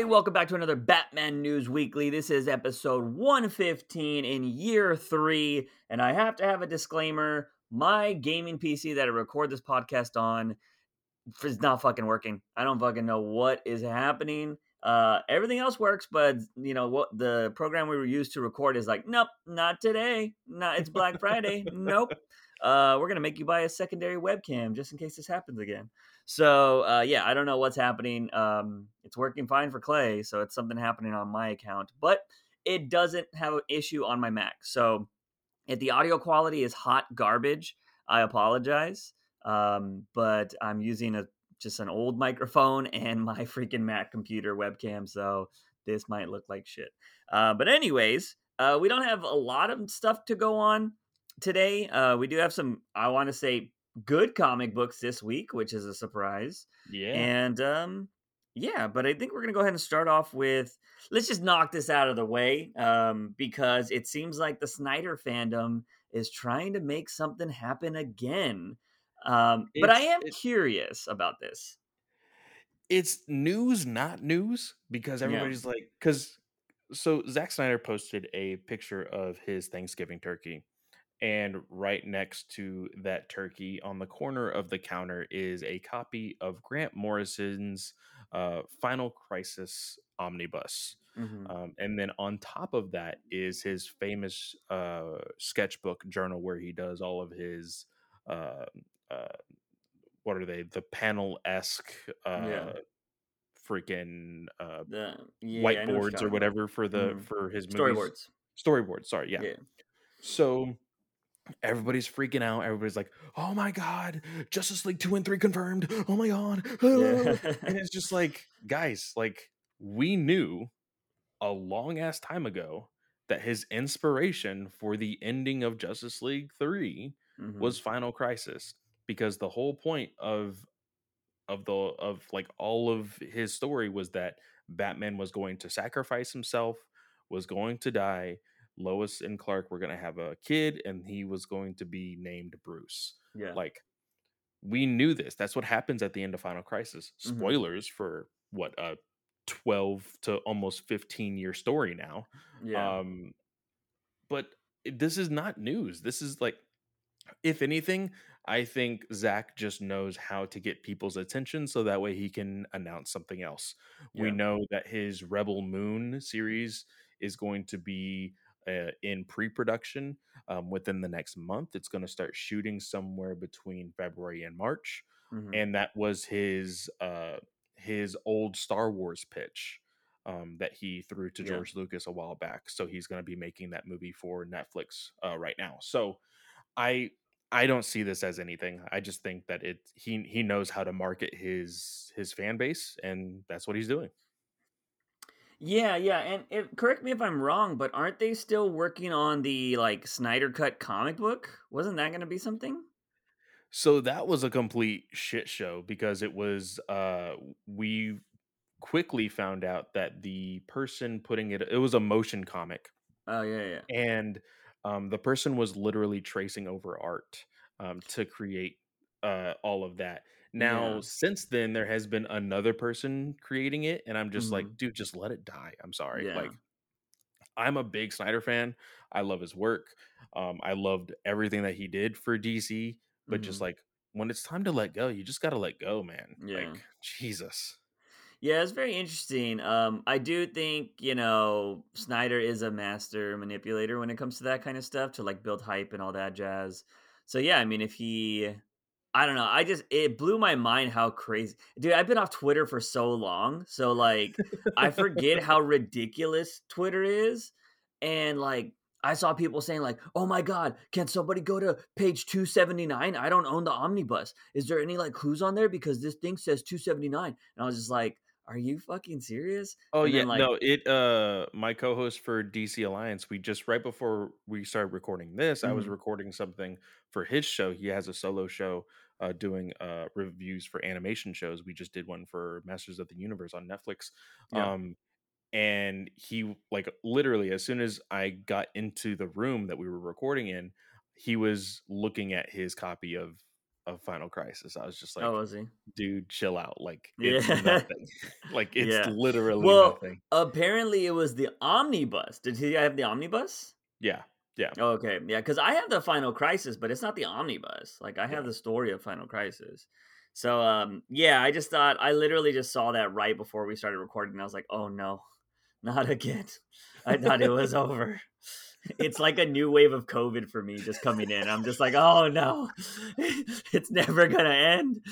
everybody. Welcome back to another Batman News Weekly. This is episode 115 in year three. And I have to have a disclaimer my gaming PC that I record this podcast on is not fucking working. I don't fucking know what is happening. Uh, everything else works, but you know what? The program we were used to record is like, nope, not today. Not it's Black Friday. nope. Uh, we're gonna make you buy a secondary webcam just in case this happens again. So uh, yeah, I don't know what's happening. Um, it's working fine for Clay, so it's something happening on my account, but it doesn't have an issue on my Mac. So if the audio quality is hot garbage, I apologize. Um, but I'm using a just an old microphone and my freaking Mac computer webcam, so this might look like shit. Uh, but anyways, uh, we don't have a lot of stuff to go on today. Uh, we do have some, I want to say, good comic books this week, which is a surprise. Yeah. And um, yeah, but I think we're gonna go ahead and start off with let's just knock this out of the way um, because it seems like the Snyder fandom is trying to make something happen again. Um, but I am curious about this. it's news, not news, because Yeah. everybody's like, because so Zack Snyder posted a picture of his Thanksgiving turkey, and right next to that turkey on the corner of the counter is a copy of Grant Morrison's uh, Final Crisis omnibus. hmm Um, and then on top of that is his famous uh, sketchbook journal where he does all of his uh, uh, what are they the panel esque Yeah. uh, freaking uh, yeah, I know what you're whiteboards or talking about. whatever for the hmm for his movies Storyboards. storyboards. Sorry, yeah. Yeah. So everybody's freaking out. Everybody's like, "Oh my god, Justice League two and three confirmed! Oh my god!" Yeah. and it's just like, guys, like we knew a long ass time ago that his inspiration for the ending of Justice League 3 hmm was Final Crisis because the whole point of of the of like all of his story was that Batman was going to sacrifice himself, was going to die, Lois and Clark were going to have a kid and he was going to be named Bruce. Yeah. Like we knew this. That's what happens at the end of Final Crisis. hmm Spoilers for what a 12 to almost 15 year story now. Yeah. Um but this is not news. This is like if anything, I think Zack just knows how to get people's attention so that way he can announce something else. We know that his Rebel Moon series is going to be uh, in pre production um, within the next month. It's going to start shooting somewhere between February and March. hmm And that was his uh, his old Star Wars pitch um, that he threw to Yeah. George Lucas a while back. So he's going to be making that movie for Netflix uh, right now. So I I don't see this as anything. I just think that it he he knows how to market his his fan base, and that's what he's doing. Yeah, yeah, and if, correct me if I'm wrong, but aren't they still working on the like Snyder Cut comic book? Wasn't that going to be something? So that was a complete shit show because it was uh we quickly found out that the person putting it it was a motion comic Oh yeah, yeah, and um the person was literally tracing over art um to create uh all of that. Now yeah. since then there has been another person creating it and I'm just hmm like dude just let it die. I'm sorry. Yeah, Like I'm a big Snyder fan. I love his work. Um, I loved everything that he did for DC, but just hmm like when it's time to let go, you just got to let go, man. yeah, Like Jesus. yeah. It's very interesting. Um, I do think you know Snyder is a master manipulator when it comes to that kind of stuff to like build hype and all that jazz. So yeah, I mean, if he I don't know. I just it blew my mind how crazy, dude. I've been off Twitter for so long, so like I forget how ridiculous Twitter is, and like I saw people saying like, "Oh my god, can somebody go to page two seventy nine? I don't own the omnibus. Is there any like clues on there because this thing says two seventy nine?" And I was just like, "Are you fucking serious?" Oh And yeah, then like, no, it uh my co-host for DC Alliance, we just right before we started recording this, I was mhm, recording something for his show. He has a solo show uh doing uh reviews for animation shows. We just did one for Masters of the Universe on Netflix. yeah, Um and he like literally as soon as I got into the room that we were recording in, he was looking at his copy of of Final Crisis. I was just like, oh, was he? dude, chill out. Like it's Yeah. nothing. like it's Yeah. literally Well, nothing. apparently it was the omnibus. Did he have the omnibus? Yeah. Yeah. Oh, okay, yeah, because I have the Final Crisis, but it's not the omnibus. Like I have Yeah. the story of Final Crisis. So um, yeah, I just thought I literally just saw that right before we started recording. And I was like, oh no, not again. I thought it was over. It's like a new wave of COVID for me just coming in. I'm just like, oh no, it's never gonna end.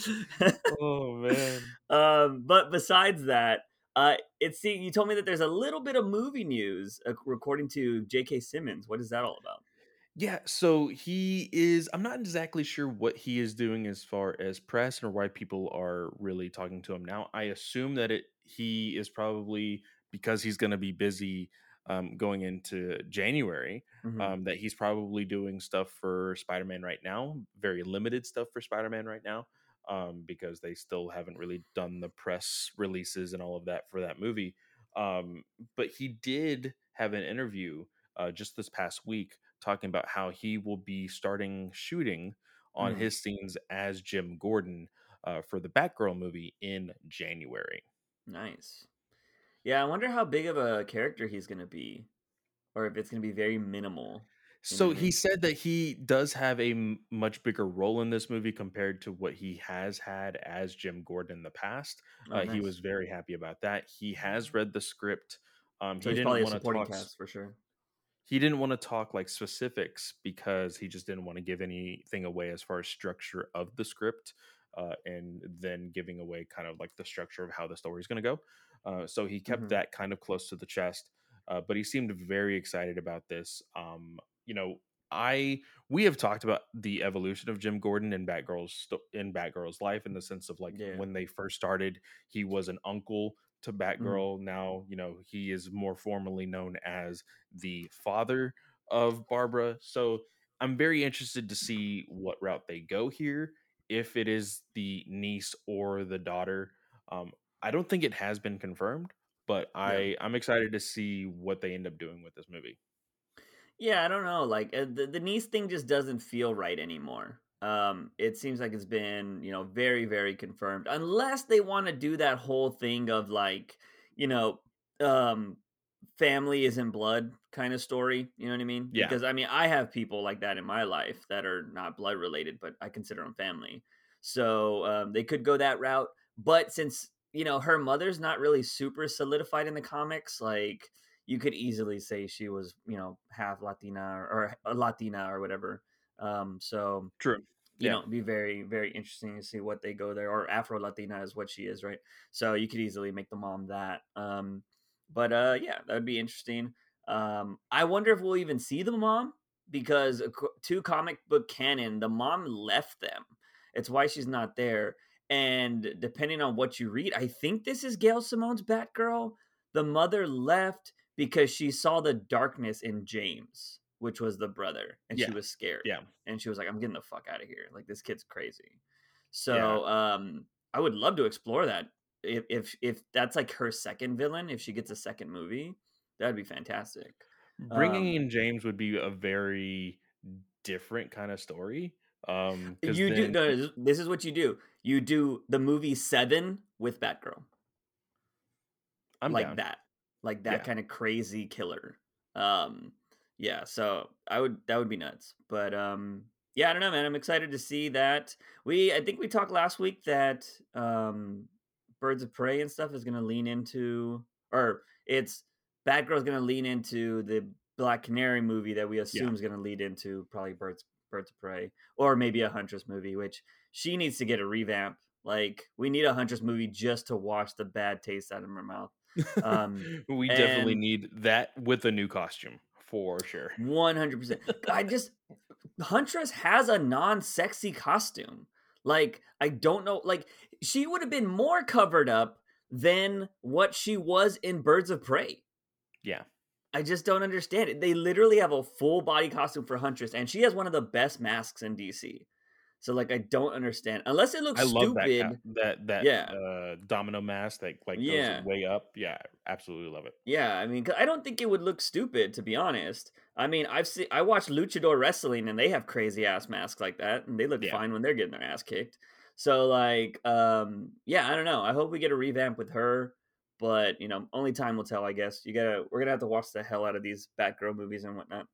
Oh man. um, but besides that, uh, it's see, you told me that there's a little bit of movie news uh, according to J.K. Simmons. What is that all about? Yeah, so he is I'm not exactly sure what he is doing as far as press or why people are really talking to him now. I assume that it he is probably because he's going to be busy um, going into January, Mhm. um, that he's probably doing stuff for Spider-Man right now, very limited stuff for Spider-Man right now, um, because they still haven't really done the press releases and all of that for that movie. Um, but he did have an interview uh, just this past week talking about how he will be starting shooting on Mhm. his scenes as Jim Gordon uh, for the Batgirl movie in January. Nice. Yeah, I wonder how big of a character he's gonna be, or if it's gonna be very minimal. So he said that he does have a m- much bigger role in this movie compared to what he has had as Jim Gordon in the past. Oh, Uh, He was very happy about that. He has read the script. Um, So he didn't want to talk. cast for sure. he didn't want to talk like specifics because he just didn't want to give anything away as far as structure of the script uh, and then giving away kind of like the structure of how the story is going to go uh, so he kept Mhm. that kind of close to the chest uh, but he seemed very excited about this um, you know i we have talked about the evolution of jim gordon in batgirl's in batgirl's life in the sense of like Yeah. when they first started he was an uncle to batgirl now you know he is more formally known as the father of Barbara. So I'm very interested to see what route they go here. If it is the niece or the daughter, um, I don't think it has been confirmed, but I I'm excited to see what they end up doing with this movie. Yeah, I don't know. Like uh, the the niece thing just doesn't feel right anymore. Um, it seems like it's been you know very very confirmed, unless they want to do that whole thing of like you know um family is in blood kind of story. You know what I mean? Yeah. Because I mean I have people like that in my life that are not blood related, but I consider them family. So um, they could go that route. But since you know her mother's not really super solidified in the comics, like you could easily say she was, you know, half Latina or, or Latina or whatever. Um, so True. you Yeah. know, it'd be very, very interesting to see what they go there. Or Afro Latina is what she is, right? So you could easily make the mom that. Um, but uh, yeah, that would be interesting. Um, I wonder if we'll even see the mom because to comic book canon, the mom left them. It's why she's not there. And depending on what you read, I think this is Gail Simone's Batgirl. The mother left because she saw the darkness in James, which was the brother, and she was scared. Yeah. And she was like, I'm getting the fuck out of here. Like this kid's crazy. So um I would love to explore that. If if if that's like her second villain, if she gets a second movie, that'd be fantastic. Bringing Um, in James would be a very different kind of story. Um, You do no, this- is what you do. You do the movie Seven with Batgirl. I'm like down. that like that Yeah. kind of crazy killer um yeah so i would that would be nuts but um yeah i don't know man i'm excited to see that we i think we talked last week that um birds of prey and stuff is going to lean into or it's batgirl's going to lean into the black canary movie that we assume is going to lead into probably birds birds of prey or maybe a huntress movie which she needs to get a revamp like we need a huntress movie just to wash the bad taste out of her mouth um, we definitely need that with a new costume for sure. One hundred percent. I just Huntress has a non-sexy costume. Like I don't know. Like she would have been more covered up than what she was in Birds of Prey. Yeah. I just don't understand it. They literally have a full body costume for Huntress, and she has one of the best masks in DC. So like I don't understand unless it looks I love that stupid. cap that that, Yeah. uh, domino mask that, like, Yeah. goes way up. Yeah, absolutely love it. Yeah, I mean, 'cause I don't think it would look stupid to be honest. I mean, I've seen I watched luchador wrestling and they have crazy ass masks like that, and they look Yeah. fine when they're getting their ass kicked. So like, um, yeah, I don't know. I hope we get a revamp with her, but you know, only time will tell. I guess you gotta we're gonna have to watch the hell out of these Batgirl movies and whatnot.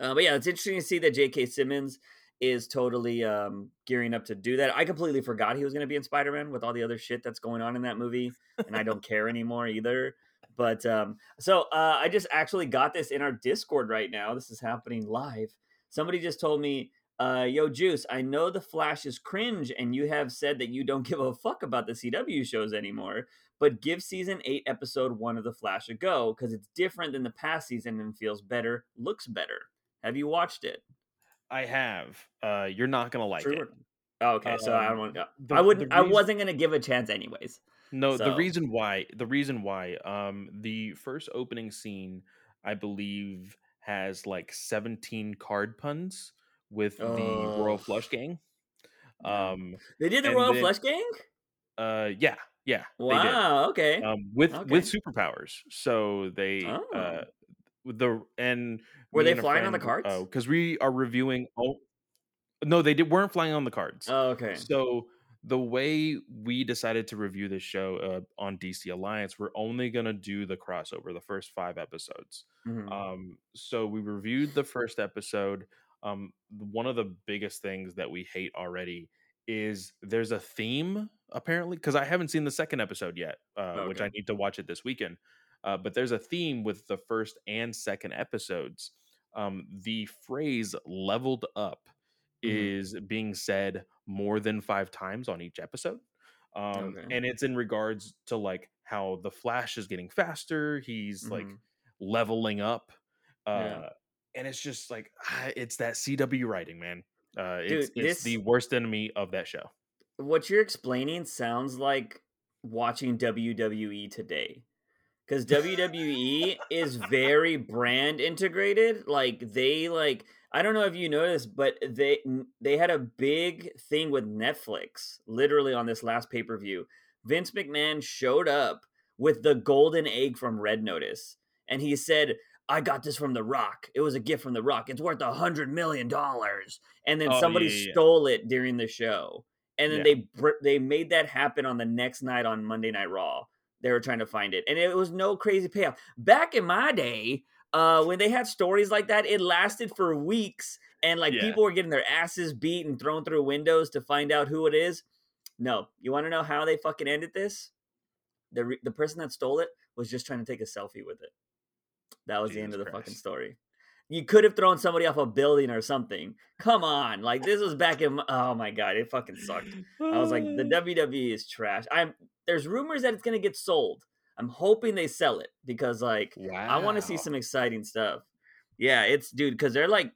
Uh, but yeah, it's interesting to see that J.K. Simmons is totally um, gearing up to do that. I completely forgot he was going to be in Spider Man with all the other shit that's going on in that movie, and I don't care anymore either. But um, so uh, I just actually got this in our Discord right now. This is happening live. Somebody just told me, uh, "Yo, Juice, I know the Flash is cringe, and you have said that you don't give a fuck about the CW shows anymore." But give season eight, episode one of The Flash a go because it's different than the past season and feels better, looks better. Have you watched it? I have. Uh, you're not gonna like True it. Oh, okay, so I Um, don't. the- I wouldn't. the I wasn't gonna give a chance anyways. No, the reason why the reason why um the first opening scene I believe has like 17 card puns with the Royal Oh. Flush Gang. Um They did the Royal then- Flush Gang. uh yeah, yeah. Wow. Okay. Um with Okay. with superpowers. So they Oh. uh the and Were they and flying on the cards? Oh, cuz we are reviewing oh No, they did weren't flying on the cards. oh, okay. So the way we decided to review this show uh, on DC Alliance, we're only gonna do the crossover, the first five episodes. Mhm. Um, so we reviewed the first episode. Um, one of the biggest things that we hate already is there's a theme apparently because I haven't seen the second episode yet, uh, which I need to watch it this weekend. Uh, but there's a theme with the first and second episodes. Um, the phrase "leveled up" Mhm. is being said more than five times on each episode. Um, Okay. and it's in regards to like how the Flash is getting faster. He's like Mhm. leveling up. Uh, Yeah. and it's just like ah, it's that CW writing, man. Uh, it's it's the worst enemy of that show. What you're explaining sounds like watching WWE today. Because WWE is very brand integrated. Like they like I don't know if you noticed, but they they had a big thing with Netflix literally on this last pay-per-view. Vince McMahon showed up with the golden egg from Red Notice and he said, I got this from The Rock. It was a gift from The Rock. It's worth a hundred million dollars. And then Oh, somebody yeah, yeah. stole it during the show. And then Yeah. they br- they made that happen on the next night on Monday Night Raw. They were trying to find it, and it was no crazy payoff. Back in my day, uh, when they had stories like that, it lasted for weeks, and like Yeah. people were getting their asses beat and thrown through windows to find out who it is. No, you want to know how they fucking ended this? The re- the person that stole it was just trying to take a selfie with it. That was the end of Jesus the fucking story. You could have thrown somebody off a building or something. Come on, like this was back in. Oh my god, it fucking sucked. I was like, the WWE is trash. I'm there's rumors that it's gonna get sold. I'm hoping they sell it because like wow. I want to see some exciting stuff. Yeah, it's dude because they're like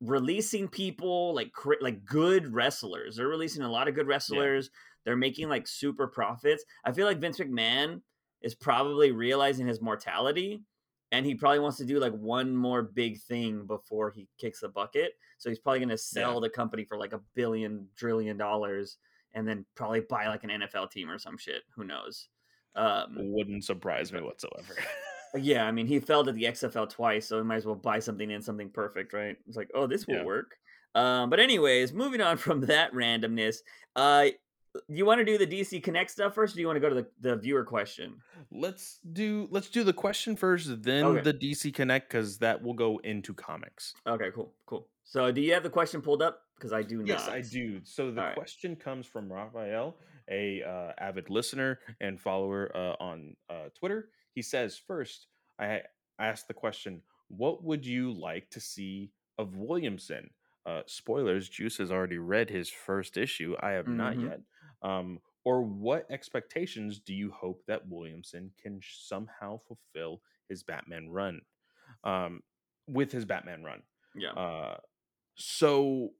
releasing people like like good wrestlers. They're releasing a lot of good wrestlers. They're making like super profits. I feel like Vince McMahon is probably realizing his mortality and he probably wants to do like one more big thing before he kicks the bucket. So he's probably going to sell Yeah. the company for like a billion trillion dollars and then probably buy like an NFL team or some shit. Who knows? Um, Wouldn't surprise me whatsoever. yeah, I mean, he failed at the XFL twice, so he might as well buy something in something perfect, right? It's like, oh, this will Yeah. work. Um, but anyways, moving on from that randomness, uh, you want to do the DC Connect stuff first, or do you want to go to the, the viewer question? let's do let's do the question first, then Okay. the DC Connect because that will go into comics. Okay, cool, cool. So, do you have the question pulled up? Because I do Yes, not. I do. So the All right. question comes from Raphael, a uh, avid listener and follower uh, on uh, Twitter. He says, first, I asked the question, what would you like to see of Williamson? Uh, spoilers, Juice has already read his first issue. I have not Mhm. yet. Um, or what expectations do you hope that Williamson can somehow fulfill his Batman run? Um, with his Batman run. Yeah. Uh, so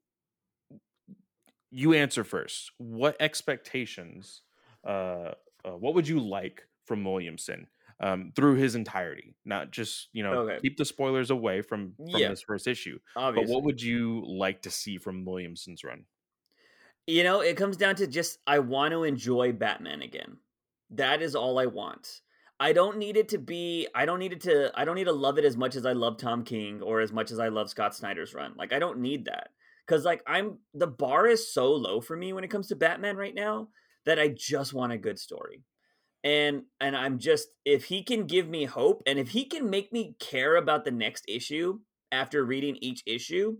you answer first. What expectations? Uh, uh, what would you like from Williamson um, through his entirety? Not just you know Okay. keep the spoilers away from from Yeah. this first issue. Obviously. But what would you like to see from Williamson's run? You know, it comes down to just I want to enjoy Batman again. That is all I want. I don't need it to be I don't need it to I don't need to love it as much as I love Tom King or as much as I love Scott Snyder's run. Like I don't need that. Cuz like I'm the bar is so low for me when it comes to Batman right now that I just want a good story. And and I'm just if he can give me hope and if he can make me care about the next issue after reading each issue,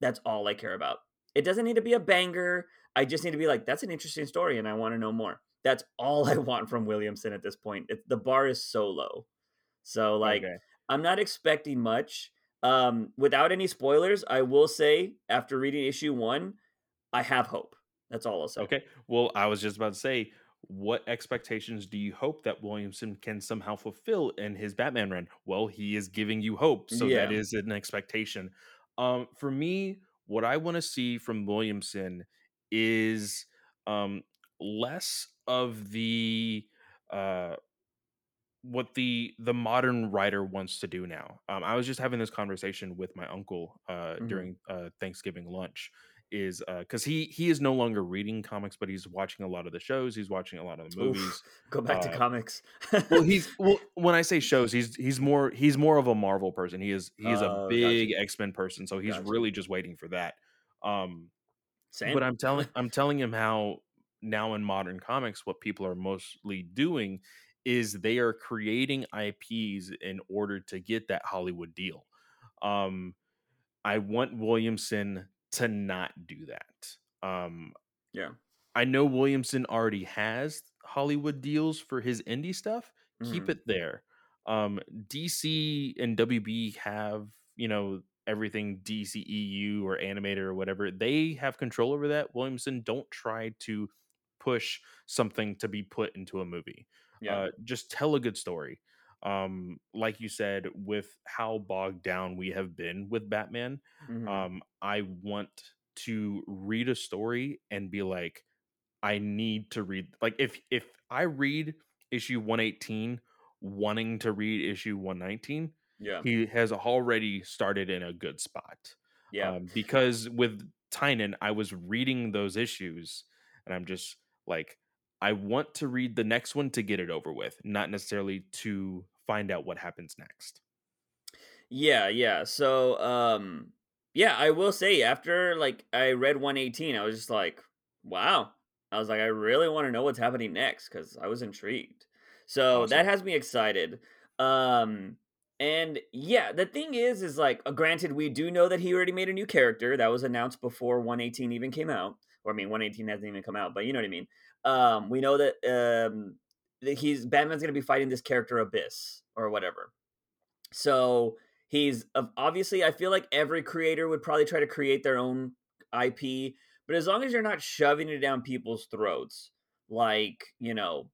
that's all I care about. It doesn't need to be a banger. I just need to be like that's an interesting story and I want to know more. That's all I want from Williamson at this point. It, the bar is so low. So like okay. I'm not expecting much. Um, without any spoilers, I will say after reading issue one, I have hope. That's all I'll say. Okay. Well, I was just about to say, what expectations do you hope that Williamson can somehow fulfill in his Batman run? Well, he is giving you hope, so yeah. that is an expectation. Um, for me, what I want to see from Williamson is um, less of the uh, what the the modern writer wants to do now. Um, I was just having this conversation with my uncle uh, mm-hmm. during uh, Thanksgiving lunch. Is because uh, he he is no longer reading comics, but he's watching a lot of the shows. He's watching a lot of the movies. Oof, go back to uh, comics. well, he's well. When I say shows, he's he's more he's more of a Marvel person. He is he's a oh, big gotcha. X Men person, so he's gotcha. really just waiting for that. Um, Same. But I'm telling I'm telling him how now in modern comics, what people are mostly doing is they are creating IPs in order to get that Hollywood deal. Um, I want Williamson to not do that. Um, yeah. I know Williamson already has Hollywood deals for his indie stuff. Mm. Keep it there. Um, DC and WB have, you know, everything DCEU or animator or whatever. They have control over that. Williamson, don't try to push something to be put into a movie. Yeah. Uh, just tell a good story. Um, like you said, with how bogged down we have been with Batman, mm-hmm. um, I want to read a story and be like, I need to read. Like if if I read issue one eighteen, wanting to read issue one nineteen, yeah, he has already started in a good spot. Yeah, um, because with Tynion, I was reading those issues, and I'm just like I want to read the next one to get it over with, not necessarily to find out what happens next. Yeah, yeah. So, um yeah, I will say after like I read 118, I was just like, wow. I was like I really want to know what's happening next cuz I was intrigued. So, awesome. that has me excited. Um and yeah, the thing is is like uh, granted we do know that he already made a new character that was announced before 118 even came out or I mean, 118 hasn't even come out, but you know what I mean. Um, we know that um, that he's Batman's going to be fighting this character Abyss or whatever. So he's obviously. I feel like every creator would probably try to create their own IP, but as long as you're not shoving it down people's throats, like you know,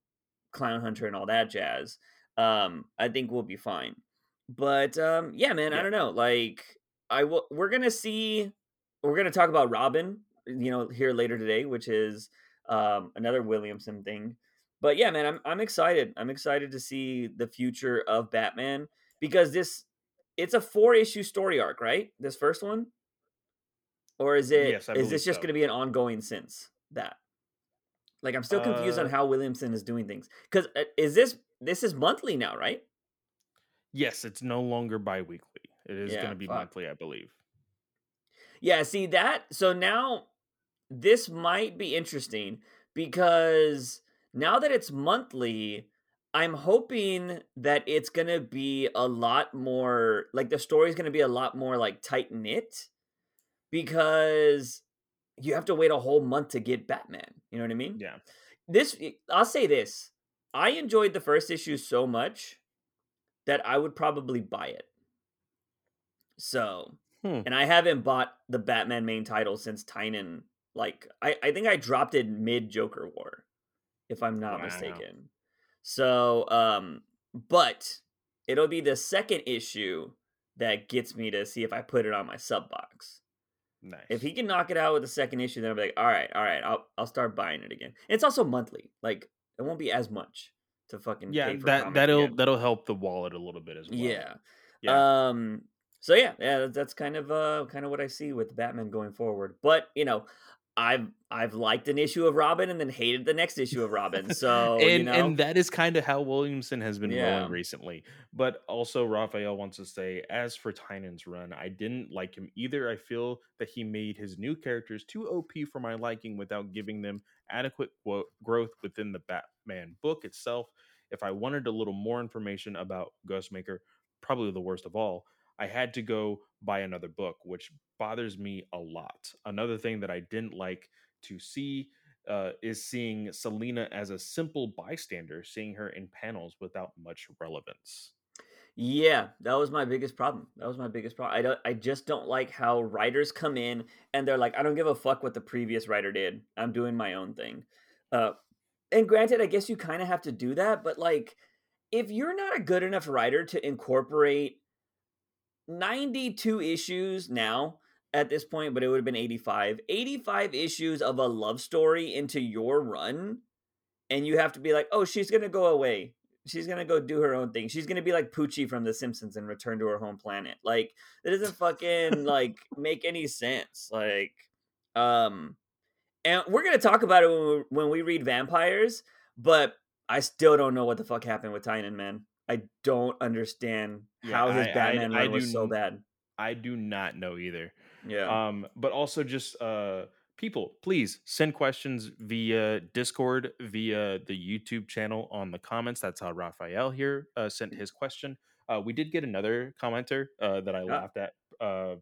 Clown Hunter and all that jazz, um, I think we'll be fine. But um, yeah, man, yeah. I don't know. Like, I will. We're gonna see. We're gonna talk about Robin you know here later today, which is um, another Williamson thing. But yeah, man, I'm I'm excited. I'm excited to see the future of Batman because this it's a four issue story arc, right? This first one, or is it yes, is this just so. going to be an ongoing since that? Like I'm still confused uh, on how Williamson is doing things because uh, is this this is monthly now, right? Yes, it's no longer biweekly. It is yeah, going to be fuck. monthly, I believe. Yeah, see that. So now this might be interesting because now that it's monthly, I'm hoping that it's going to be a lot more like the story's going to be a lot more like tight knit because you have to wait a whole month to get Batman. You know what I mean? Yeah. This I'll say this. I enjoyed the first issue so much that I would probably buy it. So, hmm. and I haven't bought the Batman main title since Tynion like I, I think I dropped it mid Joker War, if I'm not wow. mistaken. So um but it'll be the second issue that gets me to see if I put it on my sub box. Nice. If he can knock it out with the second issue, then I'll be like, all right, all right, I'll I'll start buying it again. it's also monthly. Like it won't be as much to fucking yeah. that that'll again. that'll help the wallet a little bit as well. Yeah. yeah. Um. So yeah, yeah, that's kind of uh kind of what I see with Batman going forward. But you know, I've I've liked an issue of Robin and then hated the next issue of Robin. So and you know, and that is kind of how Williamson has been Yeah. rolling recently. But also Raphael wants to say, as for Tynion's run, I didn't like him either. I feel that he made his new characters too OP for my liking without giving them adequate wo- growth within the Batman book itself. If I wanted a little more information about Ghostmaker, probably the worst of all, I had to go buy another book, which bothers me a lot. Another thing that I didn't like to see uh, is seeing Selina as a simple bystander, seeing her in panels without much relevance. Yeah, that was my biggest problem. That was my biggest problem. I don't I just don't like how writers come in and they're like, I don't give a fuck what the previous writer did. I'm doing my own thing. Uh and granted, I guess you kind of have to do that, but like if you're not a good enough writer to incorporate 92 issues now at this point, but it would have been 85. 85 issues of a love story into your run and you have to be like, "Oh, she's going to go away she's gonna go do her own thing. She's gonna be like Poochie from The Simpsons and return to her home planet. Like that doesn't fucking like make any sense. Like, um, and we're gonna talk about it when we, when we read Vampires, but I still don't know what the fuck happened with Tynion, man. I don't understand Yeah, how his I- I- Batman I run was do so bad. I do not know either. Yeah, Um, but also just uh people, please send questions via Discord, via the YouTube channel on the comments. That's how Raphael here uh, sent his question. Uh, we did get another commenter uh, that I laughed at uh,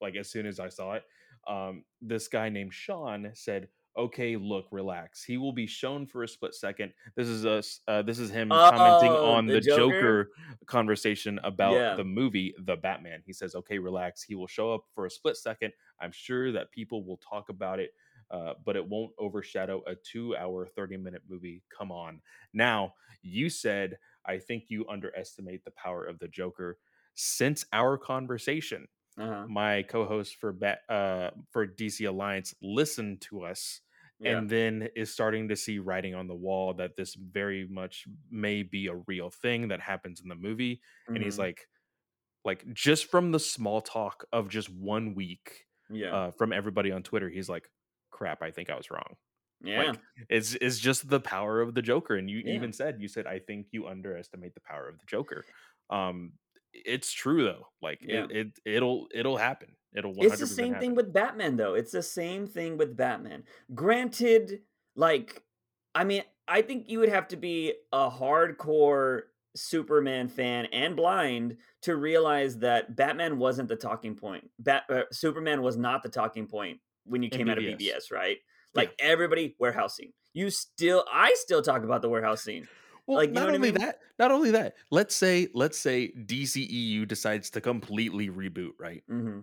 like as soon as I saw it. Um, this guy named Sean said, "Okay, look, relax. He will be shown for a split second. This is us. Uh, this is him commenting Oh, on the the Joker? Joker? conversation about Yeah. the movie The Batman. He says, "Okay, relax. He will show up for a split second. I'm sure that people will talk about it." Uh, but it won't overshadow a two hour, 30 minute movie. Come on. Now, you said, I think you underestimate the power of the Joker. Since our conversation, uh-huh. my co-host for uh for DC Alliance listened to us yeah. and then is starting to see writing on the wall that this very much may be a real thing that happens in the movie and he's Mhm. like like just from the small talk of just one week yeah, uh from everybody on Twitter he's like crap I think I was wrong yeah, like it's it's just the power of the Joker and you Yeah. even said you said I think you underestimate the power of the Joker um it's true though like Yeah. it, it it'll it'll happen it'll 100% It's the same happen. thing with Batman, though. It's the same thing with Batman. Granted, like, I mean, I think you would have to be a hardcore Superman fan and blind to realize that Batman wasn't the talking point. Bat- uh, Superman was not the talking point when you came out of BvS, right? Like everybody warehouse scene. You still, I still talk about the warehouse scene. Well, Like, you know not what I only mean? that, not only that. Let's say, let's say DCEU decides to completely reboot, right? hmm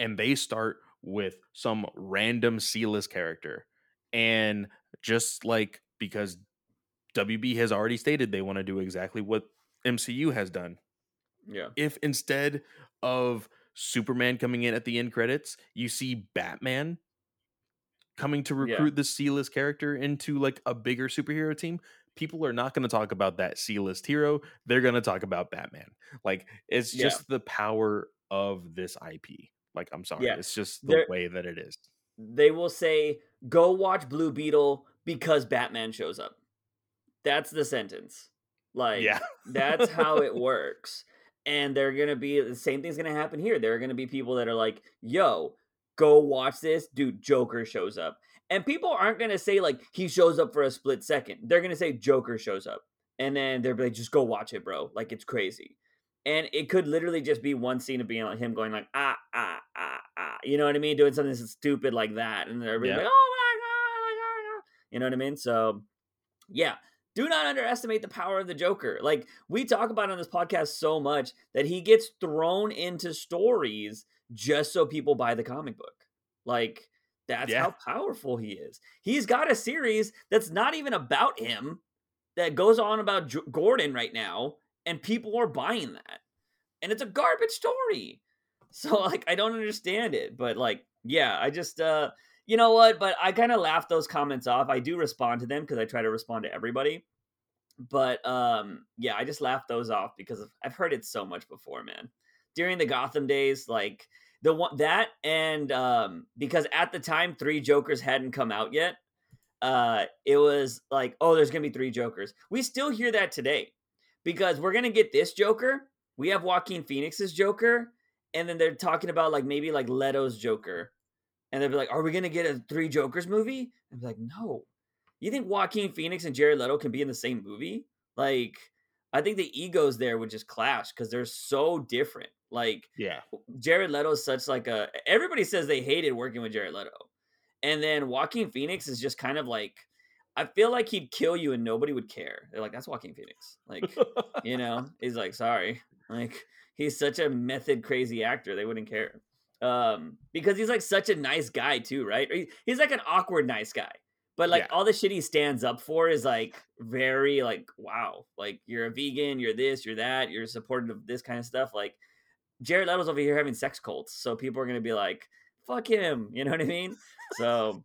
And they start with some random C-list character, and just like because WB has already stated they want to do exactly what MCU has done. Yeah, If instead of Superman coming in at the end credits, you see Batman coming to Yeah. recruit the C-list character into like a bigger superhero team, people are not going to talk about that C-list hero. They're going to talk about Batman. Like it's Yeah. just the power of this IP. Like I'm sorry, Yeah. it's just the There- way that it is. they will say, "Go watch Blue Beetle because Batman shows up." That's the sentence. Like, yeah. that's how it works. And they're gonna be the same thing's gonna happen here. There are gonna be people that are like, "Yo, go watch this, dude." Joker shows up, and people aren't gonna say like he shows up for a split second. They're gonna say Joker shows up, and then they're like, "Just go watch it, bro." Like it's crazy. And it could literally just be one scene of being like him going like ah ah ah ah, you know what I mean, doing something stupid like that, and everybody's Yeah. like, "Oh my god!" Like, oh my God," you know what I mean? So, yeah, do not underestimate the power of the Joker. Like we talk about on this podcast so much that he gets thrown into stories just so people buy the comic book. Like that's Yeah. how powerful he is. He's got a series that's not even about him that goes on about J- Gordon right now and people are buying that. And it's a garbage story. So like I don't understand it, but like yeah, I just uh you know what, but I kind of laugh those comments off. I do respond to them because I try to respond to everybody. But um yeah, I just laugh those off because I've heard it so much before, man. During the Gotham days, like the one that and um because at the time three Jokers hadn't come out yet. Uh, it was like, oh, there's gonna be three Jokers. We still hear that today because we're gonna get this Joker. We have Joaquin Phoenix's Joker, and then they're talking about like maybe like Leto's Joker, and they'll be like, "Are we gonna get a three Jokers movie?" I'm like, "No." You think Joaquin Phoenix and Jared Leto can be in the same movie? Like, I think the egos there would just clash because they're so different. Like, Yeah. Jared Leto is such like a. Everybody says they hated working with Jared Leto, and then Joaquin Phoenix is just kind of like. I feel like he'd kill you and nobody would care. They're like, "That's Joaquin Phoenix." Like, you know, he's like, "Sorry." Like, he's such a method crazy actor. They wouldn't care um because he's like such a nice guy too right he's like an awkward nice guy but like Yeah. all the shit he stands up for is like very like wow like you're a vegan you're this you're that you're supportive of this kind of stuff like jared leto's over here having sex cults so people are gonna be like fuck him you know what i mean so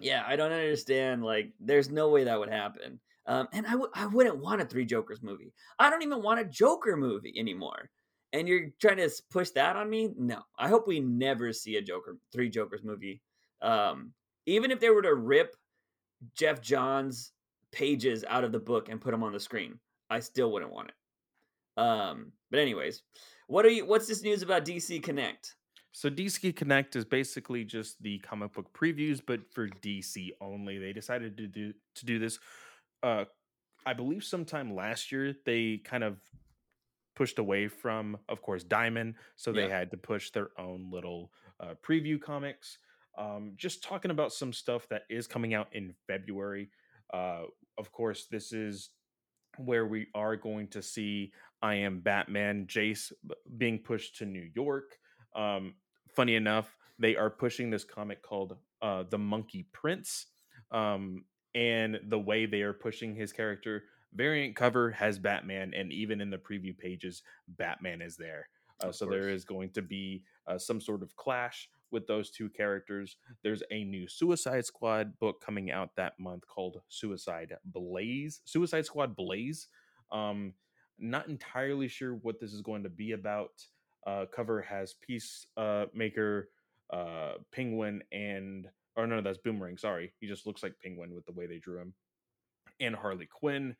yeah i don't understand like there's no way that would happen um and I w- I wouldn't want a three jokers movie. I don't even want a joker movie anymore and you're trying to push that on me? No i hope we never see a joker three jokers movie um even if they were to rip geoff johns pages out of the book and put them on the screen i still wouldn't want it um but anyways what are you what's this news about dc connect So DC Connect is basically just the comic book previews, but for DC only. They decided to do to do this. Uh, I believe sometime last year they kind of pushed away from, of course, Diamond, so they Yeah. had to push their own little uh, preview comics. Um, just talking about some stuff that is coming out in February. Uh, of course, this is where we are going to see I am Batman Jace being pushed to New York. Um, funny enough, they are pushing this comic called uh, The Monkey Prince. Um, and the way they are pushing his character, variant cover has Batman, and even in the preview pages, Batman is there. Uh, so there course. is going to be uh, some sort of clash with those two characters. There's a new Suicide Squad book coming out that month called Suicide Blaze, Suicide Squad Blaze. Um, not entirely sure what this is going to be about. Uh, cover has Peace uh, Maker, uh, Penguin, and or no, that's Boomerang. Sorry, he just looks like Penguin with the way they drew him, and Harley Quinn.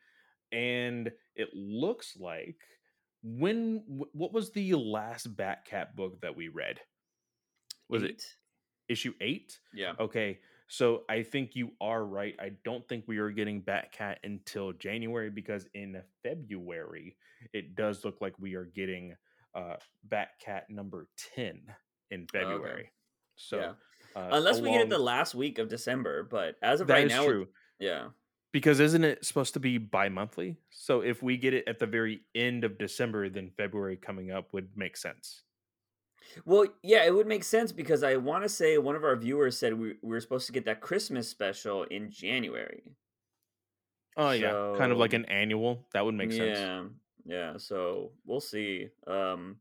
And it looks like when what was the last Batcat book that we read? Was it issue eight? yeah Okay, so I think you are right. I don't think we are getting Batcat until January because in February it does look like we are getting uh Batcat number 10 in February. So Yeah. uh, unless we get it the last week of december but as of that right now true yeah because isn't it supposed to be bi-monthly? So if we get it at the very end of December, then February coming up would make sense. Well, yeah, it would make sense because I want to say one of our viewers said we, we were supposed to get that Christmas special in January. Oh yeah, kind of like an annual. That would make sense. yeah, yeah. So we'll see. Um,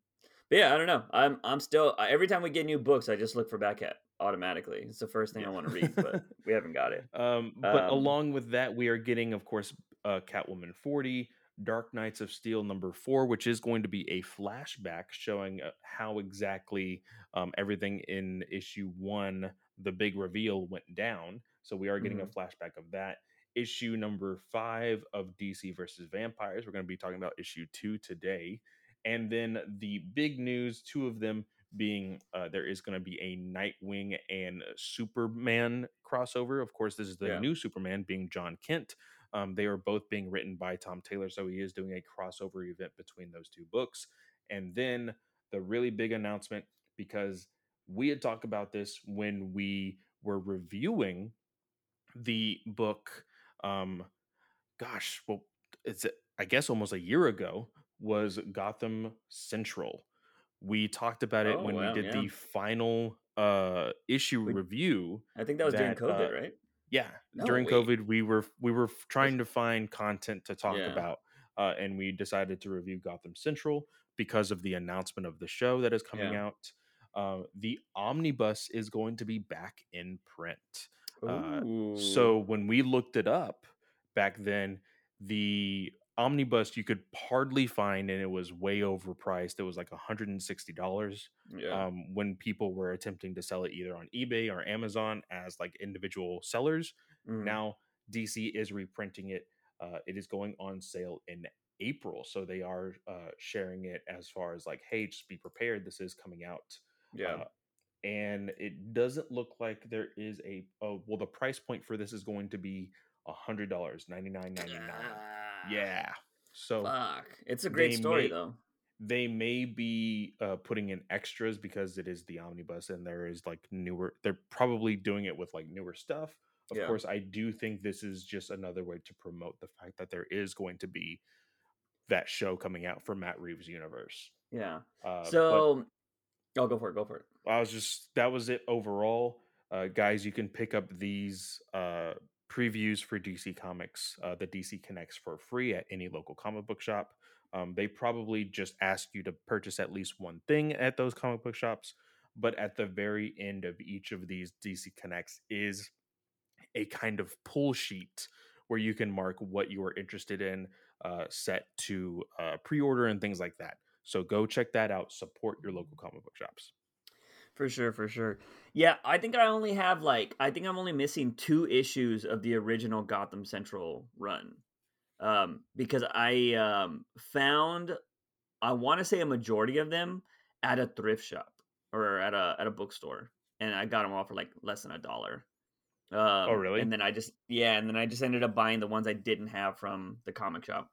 but yeah, I don't know. I'm I'm still every time we get new books, I just look for Batcat automatically. It's the first thing I want to read, but we haven't got it. Um, but Um, along with that, we are getting, of course, uh, Catwoman 40, Dark Knights of Steel number four, which is going to be a flashback showing uh, how exactly um, everything in issue one, the big reveal, went down. So we are getting a flashback of that. Issue number five of DC versus Vampires. We're going to be talking about issue two today. And then the big news, two of them being uh, there is going to be a Nightwing and Superman crossover. Of course, this is the Yeah. new Superman being Jon Kent. Um, they are both being written by Tom Taylor, so he is doing a crossover event between those two books. And then the really big announcement because we had talked about this when we were reviewing the book. Um, gosh, well, it's I guess almost a year ago was Gotham Central. We talked about it Oh, when wow, we did yeah. the final uh issue We- review. I think that was during COVID, uh, right? Yeah, No during way. COVID, we were we were trying to find content to talk Yeah. about, uh, and we decided to review Gotham Central because of the announcement of the show that is coming Yeah. out. Uh, the omnibus is going to be back in print. Uh, So when we looked it up back then, the omnibus you could hardly find and it was way overpriced it was like $160 Yeah. um, when people were attempting to sell it either on ebay or amazon as like individual sellers Mhm. now dc is reprinting it uh, it is going on sale in april so they are uh, sharing it as far as like hey just be prepared this is coming out yeah. And it doesn't look like there is a oh well the price point for this is going to be a hundred dollars 99.99 Ah, yeah so Fuck. It's a great story may- though. they may be uh, putting in extras because it is the omnibus and there is like newer they're probably doing it with like newer stuff of Yeah. course i do think this is just another way to promote the fact that there is going to be that show coming out for matt reeves universe Yeah. uh, but- So, oh, go for it. Go for it. I was just that was it overall. Uh, guys, you can pick up these uh, previews for DC Comics, uh, the DC Connects for free at any local comic book shop. Um, they probably just ask you to purchase at least one thing at those comic book shops, but at the very end of each of these DC Connects is a kind of pull sheet where you can mark what you are interested in, uh, set to uh, pre-order and things like that. So go check that out. Support your local comic book shops. For sure, for sure. Yeah, I think I only have like I think I'm only missing two issues of the original Gotham Central run. Um because I um found I want to say a majority of them at a thrift shop or at a at a bookstore and I got them all for like less than a dollar. Um, Oh, really? And then I just yeah, and then I just ended up buying the ones I didn't have from the comic shop.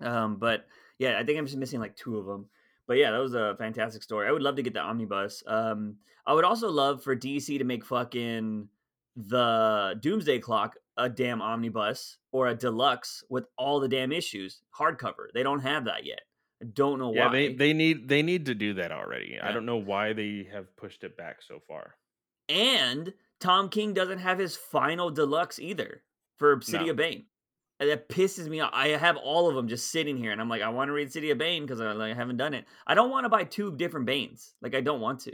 Um, but yeah, I think I'm just missing like two of them. But yeah, that was a fantastic story. I would love to get the omnibus. Um, I would also love for DC to make fucking the Doomsday Clock a damn omnibus or a deluxe with all the damn issues hardcover. They don't have that yet. I don't know Yeah, why. they they need they need to do that already. I don't know why they have pushed it back so far. And Tom King doesn't have his final deluxe either for City No. of Bane. And that pisses me off. I have all of them just sitting here, and I'm like, I want to read City of Bane because I, like, haven't done it. I don't want to buy two different Banes. Like, I don't want to.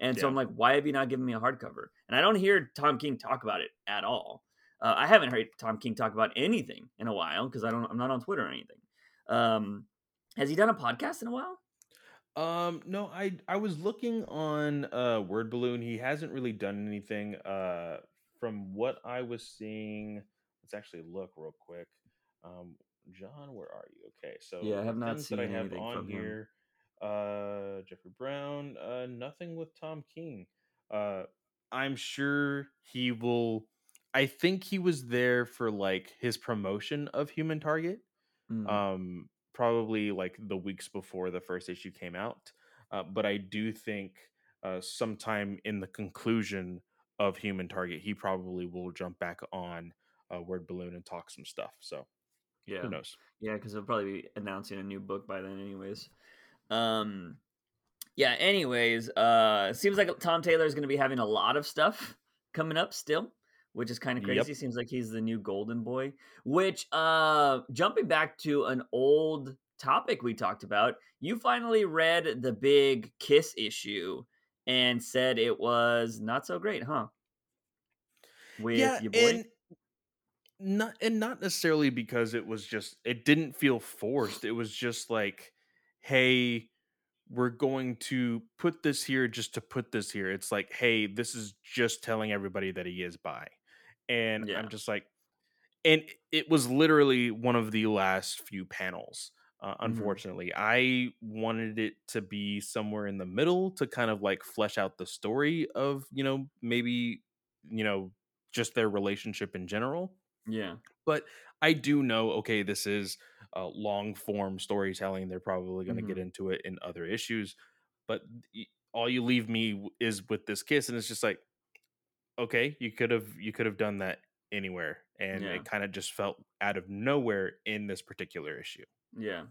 And so I'm like, why have you not given me a hardcover? And I don't hear Tom King talk about it at all. Uh, I haven't heard Tom King talk about anything in a while because I don't. I'm not on Twitter or anything. Um, has he done a podcast in a while? Um, no, I I was looking on uh Word Balloon. He hasn't really done anything. Uh, from what I was seeing, let's actually look real quick. Um, John, where are you? Okay, so Yeah, I have not things that I seen have on here. Uh, Jeffrey Brown. Uh, nothing with Tom King. Uh, I'm sure he will. I think he was there for like his promotion of Human Target Mm. um probably like the weeks before the first issue came out uh, but i do think uh, sometime in the conclusion of human target he probably will jump back on uh, word balloon and talk some stuff so yeah. who knows Yeah, because they'll probably be announcing a new book by then, anyways. Um, yeah. Anyways, uh, seems like Tom Taylor is going to be having a lot of stuff coming up still, which is kind of Yep. crazy. Seems like he's the new Golden Boy. Which, uh, jumping back to an old topic we talked about, you finally read the big Kiss issue and said it was not so great, huh? With your boy. and not and not necessarily because it was just it didn't feel forced it was just like hey we're going to put this here just to put this here. It's like hey this is just telling everybody that he is bi and Yeah. i'm just like and it was literally one of the last few panels uh, unfortunately. I wanted it to be somewhere in the middle to kind of like flesh out the story of you know maybe you know just their relationship in general yeah. but I do know, okay, this is uh, long form storytelling. They're probably going to get Mhm. into it in other issues, but all you leave me is with this kiss, and it's just like, okay, you could have you could have done that anywhere, and Yeah. it kind of just felt out of nowhere in this particular issue. Yeah.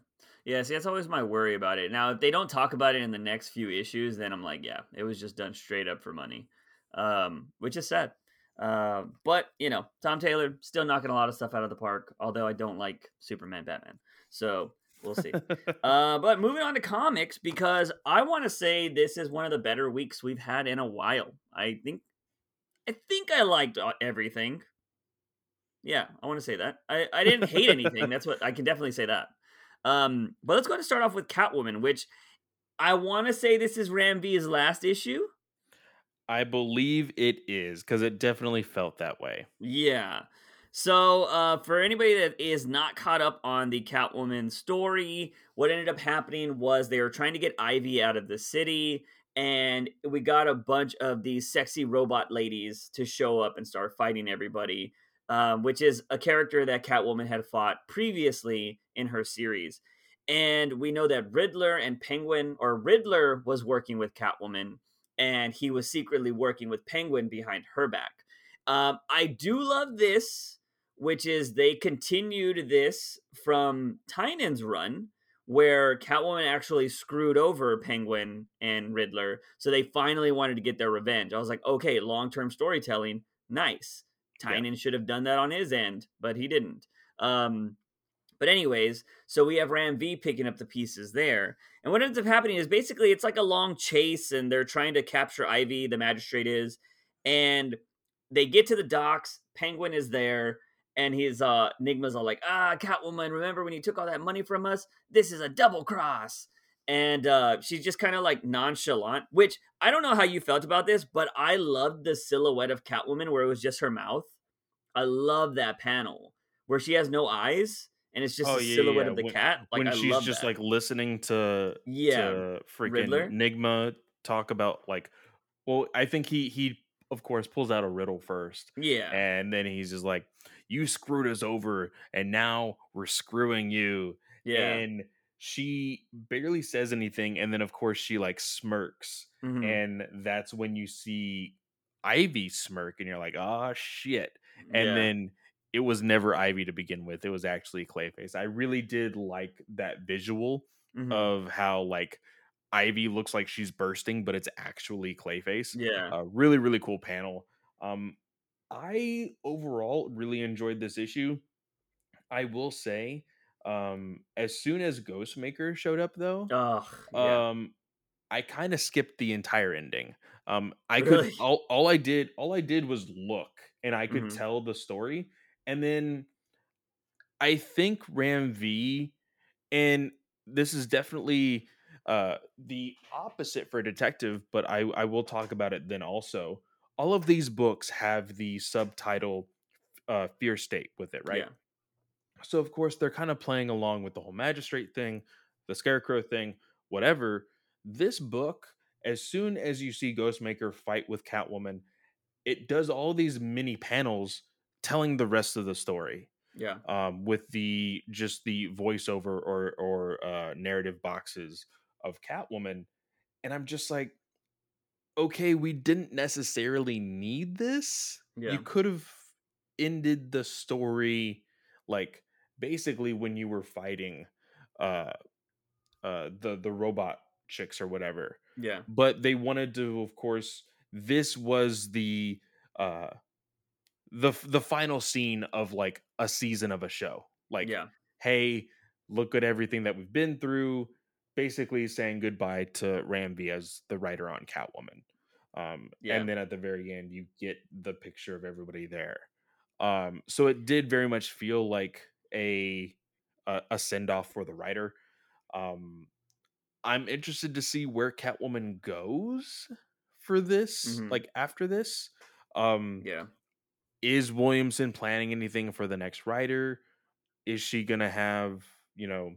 Yeah, see, that's always my worry about it. Now, if they don't talk about it in the next few issues, then I'm like, yeah, it was just done straight up for money, um, which is sad. Uh, but, you know, Tom Taylor still knocking a lot of stuff out of the park, although I don't like Superman Batman. So we'll see. uh, but moving on to comics, because I want to say this is one of the better weeks we've had in a while. I think. I think I liked uh, everything. Yeah, I want to say that. I, I didn't hate anything. That's what I can definitely say that. Um, but let's go to start off with Catwoman, which I want to say this is Ram V's last issue. I believe it is because it definitely felt that way. Yeah. So, uh, for anybody that is not caught up on the Catwoman story, what ended up happening was they were trying to get Ivy out of the city, and we got a bunch of these sexy robot ladies to show up and start fighting everybody, um, which is a character that Catwoman had fought previously in her series. And we know that Riddler and Penguin, or Riddler was working with Catwoman, and he was secretly working with Penguin behind her back. Um, I do love this which is they continued this from Tynion's run, where Catwoman actually screwed over Penguin and Riddler. So they finally wanted to get their revenge. I was like, okay, long term storytelling, nice. Tynan yeah. should have done that on his end, but he didn't. Um, but anyways, so we have Ram V picking up the pieces there. And what ends up happening is basically it's like a long chase and they're trying to capture Ivy, the magistrate is, and they get to the docks, Penguin is there, and his uh Nigma's all like, ah, Catwoman, remember when you took all that money from us? This is a double cross. And uh she's just kind of like nonchalant, which I don't know how you felt about this, but I loved the silhouette of Catwoman where it was just her mouth. I love that panel where she has no eyes and it's just oh, a yeah, silhouette yeah. of the when, cat. Like when I she's just that. like listening to yeah to freaking Riddler? Nigma talk about like well, I think he he of course pulls out a riddle first. Yeah. And then he's just like, you screwed us over and now we're screwing you. Yeah. And she barely says anything and then of course she like smirks Mhm. and that's when you see Ivy smirk and you're like, "Oh shit." And Yeah. then it was never Ivy to begin with. It was actually Clayface. I really did like that visual Mhm. of how like Ivy looks like she's bursting, but it's actually Clayface. yeah. A really, really cool panel. Um, I overall really enjoyed this issue. I will say, um, as soon as Ghostmaker showed up, though, Ugh. Yeah. um, I kind of skipped the entire ending. Um, I Really? could all all I did all I did was look, and I could Mhm. tell the story, and then I think Ram V, and this is definitely uh the opposite for a detective, but I I will talk about it then also. All of these books have the subtitle uh Fear State with it, right? Yeah. So of course they're kind of playing along with the whole magistrate thing, the scarecrow thing, whatever. This book, as soon as you see Ghostmaker fight with Catwoman, it does all these mini panels telling the rest of the story Yeah. um, with the just the voiceover or or uh, narrative boxes of Catwoman, and I'm just like, okay, we didn't necessarily need this. Yeah. You could have ended the story like basically when you were fighting uh uh the the robot chicks or whatever Yeah. but they wanted to of course this was the uh the the final scene of like a season of a show like Yeah. hey look at everything that we've been through basically saying goodbye to Ram V as the writer on Catwoman um Yeah. and then at the very end you get the picture of everybody there um so it did very much feel like a a, a send off for the writer um I'm interested to see where Catwoman goes for this, Mhm. like after this. Um, Yeah. Is Williamson planning anything for the next writer? Is she gonna have, you know,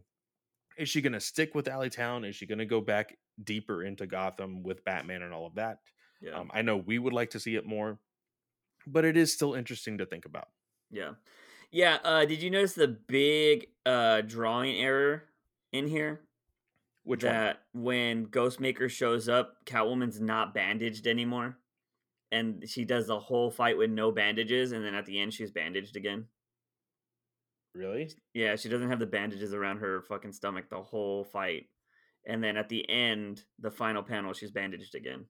is she gonna stick with Alleytown? Is she gonna go back deeper into Gotham with Batman and all of that? Yeah. Um, I know we would like to see it more, but it is still interesting to think about. Yeah. Yeah. Uh, did you notice the big uh, drawing error in here? Which one? that when Ghostmaker shows up, Catwoman's not bandaged anymore. And she does the whole fight with no bandages, and then at the end she's bandaged again. Really? Yeah, she doesn't have the bandages around her fucking stomach the whole fight. And then at the end, the final panel, she's bandaged again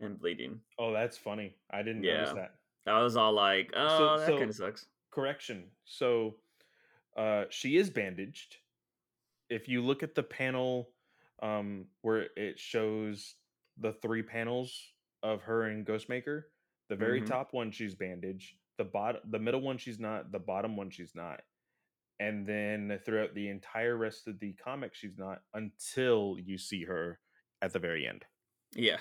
and bleeding. Oh, that's funny. I didn't Yeah. notice that. That was all like, oh, that so- kind of sucks. correction. So uh she is bandaged. If you look at the panel um where it shows the three panels of her and Ghostmaker, the very Mhm. top one she's bandaged, the bottom, the middle one, she's not. The bottom one, she's not. And then throughout the entire rest of the comic, she's not until you see her at the very end. Yeah.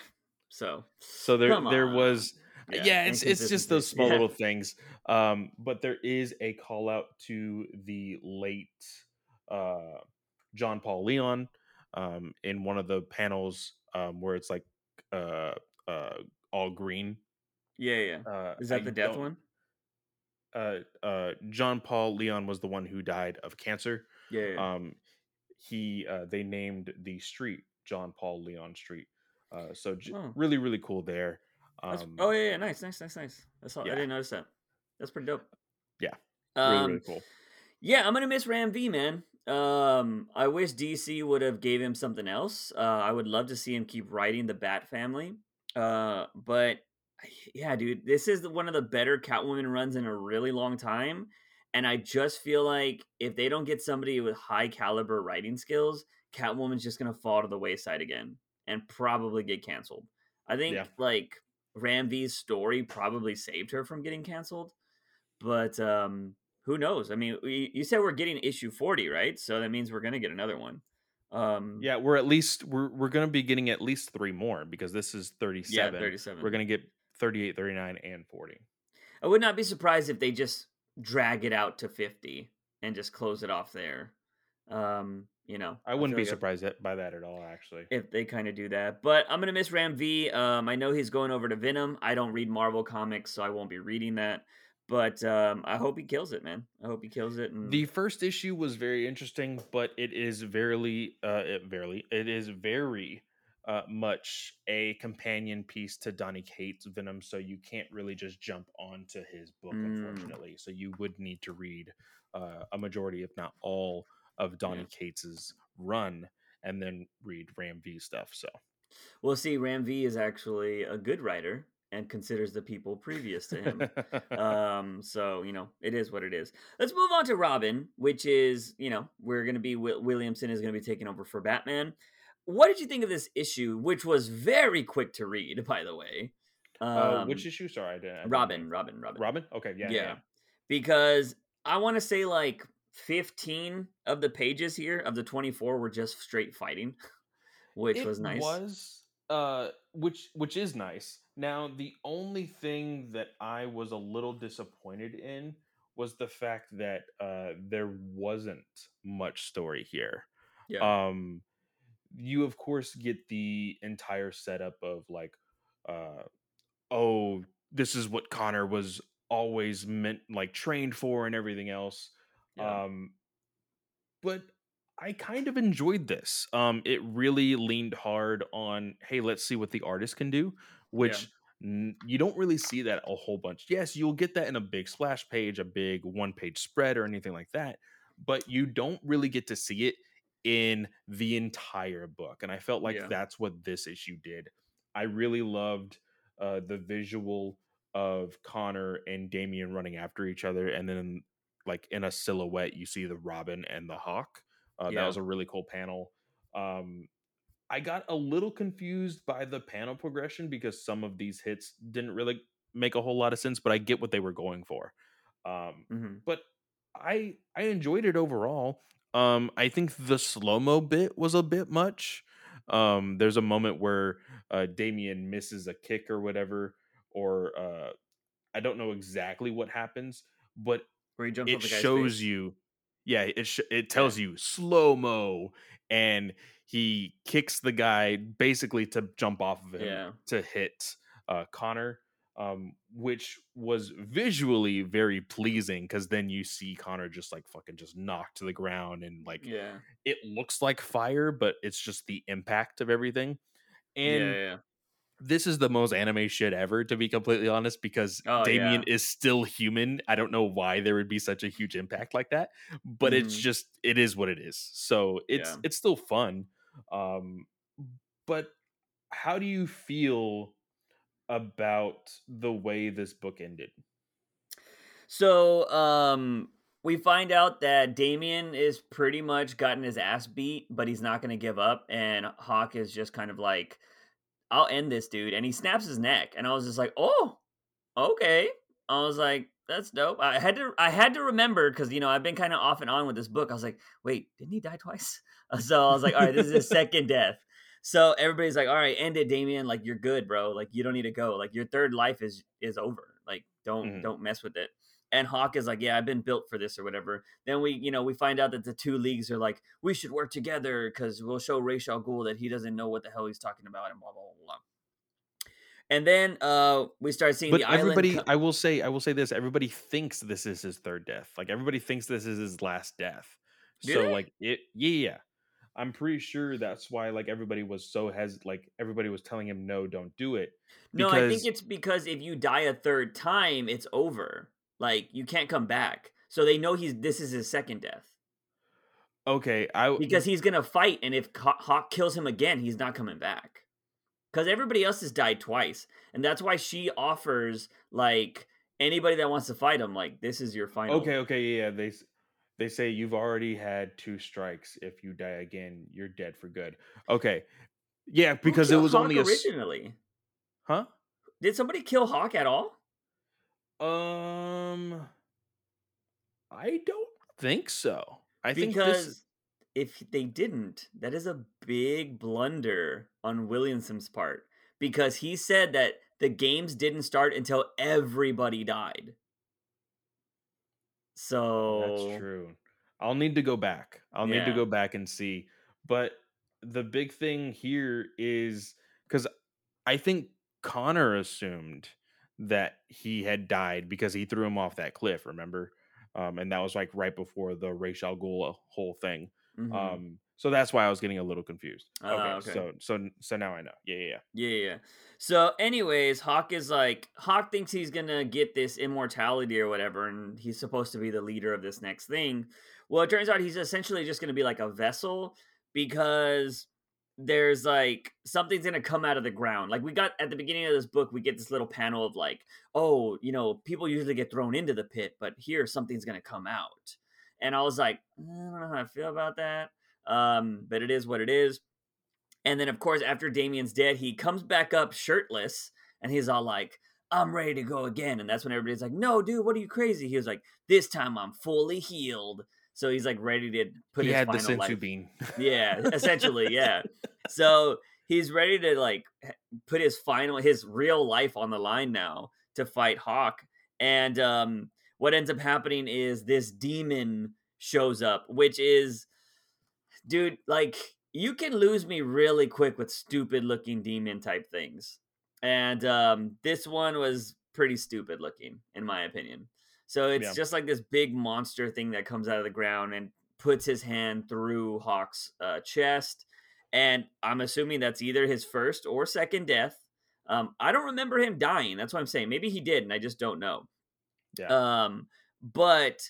So So there, there was yeah, it's it's just those small Yeah. little things. Um, but there is a call out to the late uh, John Paul Leon um, in one of the panels um, where it's like uh, uh, all green. Yeah, yeah. Uh, Is that I the death one? Uh, uh, John Paul Leon was the one who died of cancer. Yeah, yeah. Um, he uh, they named the street John Paul Leon Street. Uh, so j- Oh. really, really cool there. Um, oh yeah, yeah, nice, nice, nice, nice. That's all. yeah. I didn't notice that. That's pretty dope. Yeah, Um, really, really cool. Yeah, I'm gonna miss Ram V, man. Um, I wish DC would have gave him something else. Uh, I would love to see him keep writing the Bat Family. Uh, but yeah, dude, this is one of the better Catwoman runs in a really long time, and I just feel like if they don't get somebody with high caliber writing skills, Catwoman's just gonna fall to the wayside again and probably get canceled. I think Yeah. like Ram V's story probably saved her from getting canceled, but um who knows? I mean, we, you said we're getting issue 40, right? So that means we're going to get another one. Um Yeah, we're at least we're we're gonna be getting at least three more because this is 37. yeah, 37. 37. We're gonna get 38, 39, and 40. I would not be surprised if they just drag it out to 50 and just close it off there. Um, you know, I wouldn't be like surprised at, by that at all, actually. if they kind of do that. But I'm gonna miss Ram V. Um, I know he's going over to Venom. I don't read Marvel comics, so I won't be reading that. But um, I hope he kills it, man. I hope he kills it. And The first issue was very interesting, but it is very, uh, it very, it is very uh, much a companion piece to Donny Cates' Venom, so you can't really just jump onto his book, Mm. unfortunately. So you would need to read uh, a majority, if not all, of Donny Yeah. Cates's run, and then read Ram V stuff. So we'll see. Ram V is actually a good writer and considers the people previous to him. um so you know it is what it is let's move on to robin which is you know we're gonna be Will- williamson is gonna be taking over for batman what did you think of this issue which was very quick to read by the way um, uh, which issue? Sorry, I didn't. I didn't robin know. robin robin Robin. Okay, yeah, yeah, yeah. because i want to say like 15 of the pages here of the 24 were just straight fighting which It was nice Was uh, which which is nice. Now, the only thing that I was a little disappointed in was the fact that uh, there wasn't much story here. yeah Um, you of course get the entire setup of like, uh, oh, this is what Connor was always meant like trained for and everything else. yeah. Um, but I kind of enjoyed this. Um, it really leaned hard on, hey, let's see what the artist can do, which n- you don't really see that a whole bunch. Yes, you'll get that in a big splash page, a big one page spread, or anything like that, but you don't really get to see it in the entire book. And I felt like Yeah. that's what this issue did. I really loved uh, the visual of Connor and Damian running after each other, and then like in a silhouette, you see the Robin and the Hawk. Uh, Yeah. That was a really cool panel. Um, I got a little confused by the panel progression because some of these hits didn't really make a whole lot of sense, but I get what they were going for. Um, Mhm. but I I enjoyed it overall. Um, I think the slow mo bit was a bit much. Um, there's a moment where uh, Damian misses a kick or whatever, or uh, I don't know exactly what happens, but where he jumps it shows you yeah it sh- it tells you slow mo and he kicks the guy basically to jump off of him Yeah. to hit uh connor um which was visually very pleasing because then you see connor just like fucking just knocked to the ground and like yeah it looks like fire but it's just the impact of everything and yeah, yeah. This is the most anime shit ever, to be completely honest, because Oh, Damian is still human. I don't know why there would be such a huge impact like that, but it's Mhm. just it is what it is. So it's Yeah. it's still fun. Um, but how do you feel about the way this book ended? So, um, we find out that Damian is pretty much gotten his ass beat, but he's not going to give up. And Hawk is just kind of like, I'll end this dude. And he snaps his neck. And I was just like, oh, okay. I was like, That's dope. I had to I had to remember because you know I've been kind of off and on with this book. I was like, wait, didn't he die twice? So I was like, all right, this is his second death. So everybody's like, all right, end it, Damian. Like you're good, bro. Like you don't need to go. Like your third life is is over. Like don't Mhm. don't mess with it. And Hawk is like, yeah, I've been built for this or whatever. Then we, you know, we find out that the two leagues are like, we should work together because we'll show Ra's al Ghul that he doesn't know what the hell he's talking about and blah blah blah. blah. And then uh we start seeing But everybody, I will say, I will say this: everybody thinks this is his third death. Like everybody thinks this is his last death. Do so they? like it, yeah, yeah. I'm pretty sure that's why like everybody was so hes like everybody was telling him no, don't do it. No, I think it's because if you die a third time, it's over. Like you can't come back. So they know he's this is his second death Okay, I because he's gonna fight, and if Hawk kills him again, he's not coming back. Because everybody else has died twice, and that's why she offers like anybody that wants to fight him, like this is your final. okay, okay, yeah, yeah. They they say you've already had two strikes. If you die again, you're dead for good. Okay, yeah, because it was Hawk only a originally. huh. Did somebody kill Hawk at all? Um, I don't think so. I think because if they didn't, that is a big blunder on Williamson's part because he said that the games didn't start until everybody died. So That's true. I'll need to go back. I'll need to go back and see. But the big thing here is because I think Connor assumed that he had died because he threw him off that cliff. Remember, um, and that was like right before the Ra's al Ghul whole thing. Mhm. Um, so that's why I was getting a little confused. Okay, Ah, okay. so so so now I know. Yeah, yeah, yeah. Yeah, yeah, yeah. So, anyways, Hawk is like Hawk thinks he's gonna get this immortality or whatever, and he's supposed to be the leader of this next thing. Well, it turns out he's essentially just gonna be like a vessel because there's like something's gonna come out of the ground. Like we got at the beginning of this book, we get this little panel of like, oh, you know, people usually get thrown into the pit, but here something's gonna come out. And I was like, "Eh, I don't know how I feel about that. Um, but it is what it is. And then, of course, after Damian's dead, he comes back up shirtless and he's all like, I'm ready to go again. And that's when everybody's like, No, dude, what are you crazy? He was like, This time I'm fully healed. So he's like ready to put he his had the final senzu life. bean. Yeah, essentially, yeah. So he's ready to like put his final, his real life on the line now to fight Hawk. And um, what ends up happening is this demon shows up, which is, dude, like you can lose me really quick with stupid looking demon type things. And um, this one was pretty stupid looking, in my opinion. So it's Yeah. just like this big monster thing that comes out of the ground and puts his hand through Hawk's uh, chest. And I'm assuming that's either his first or second death. Um, I don't remember him dying. That's what I'm saying. Maybe he did, and I just don't know. Yeah. Um, but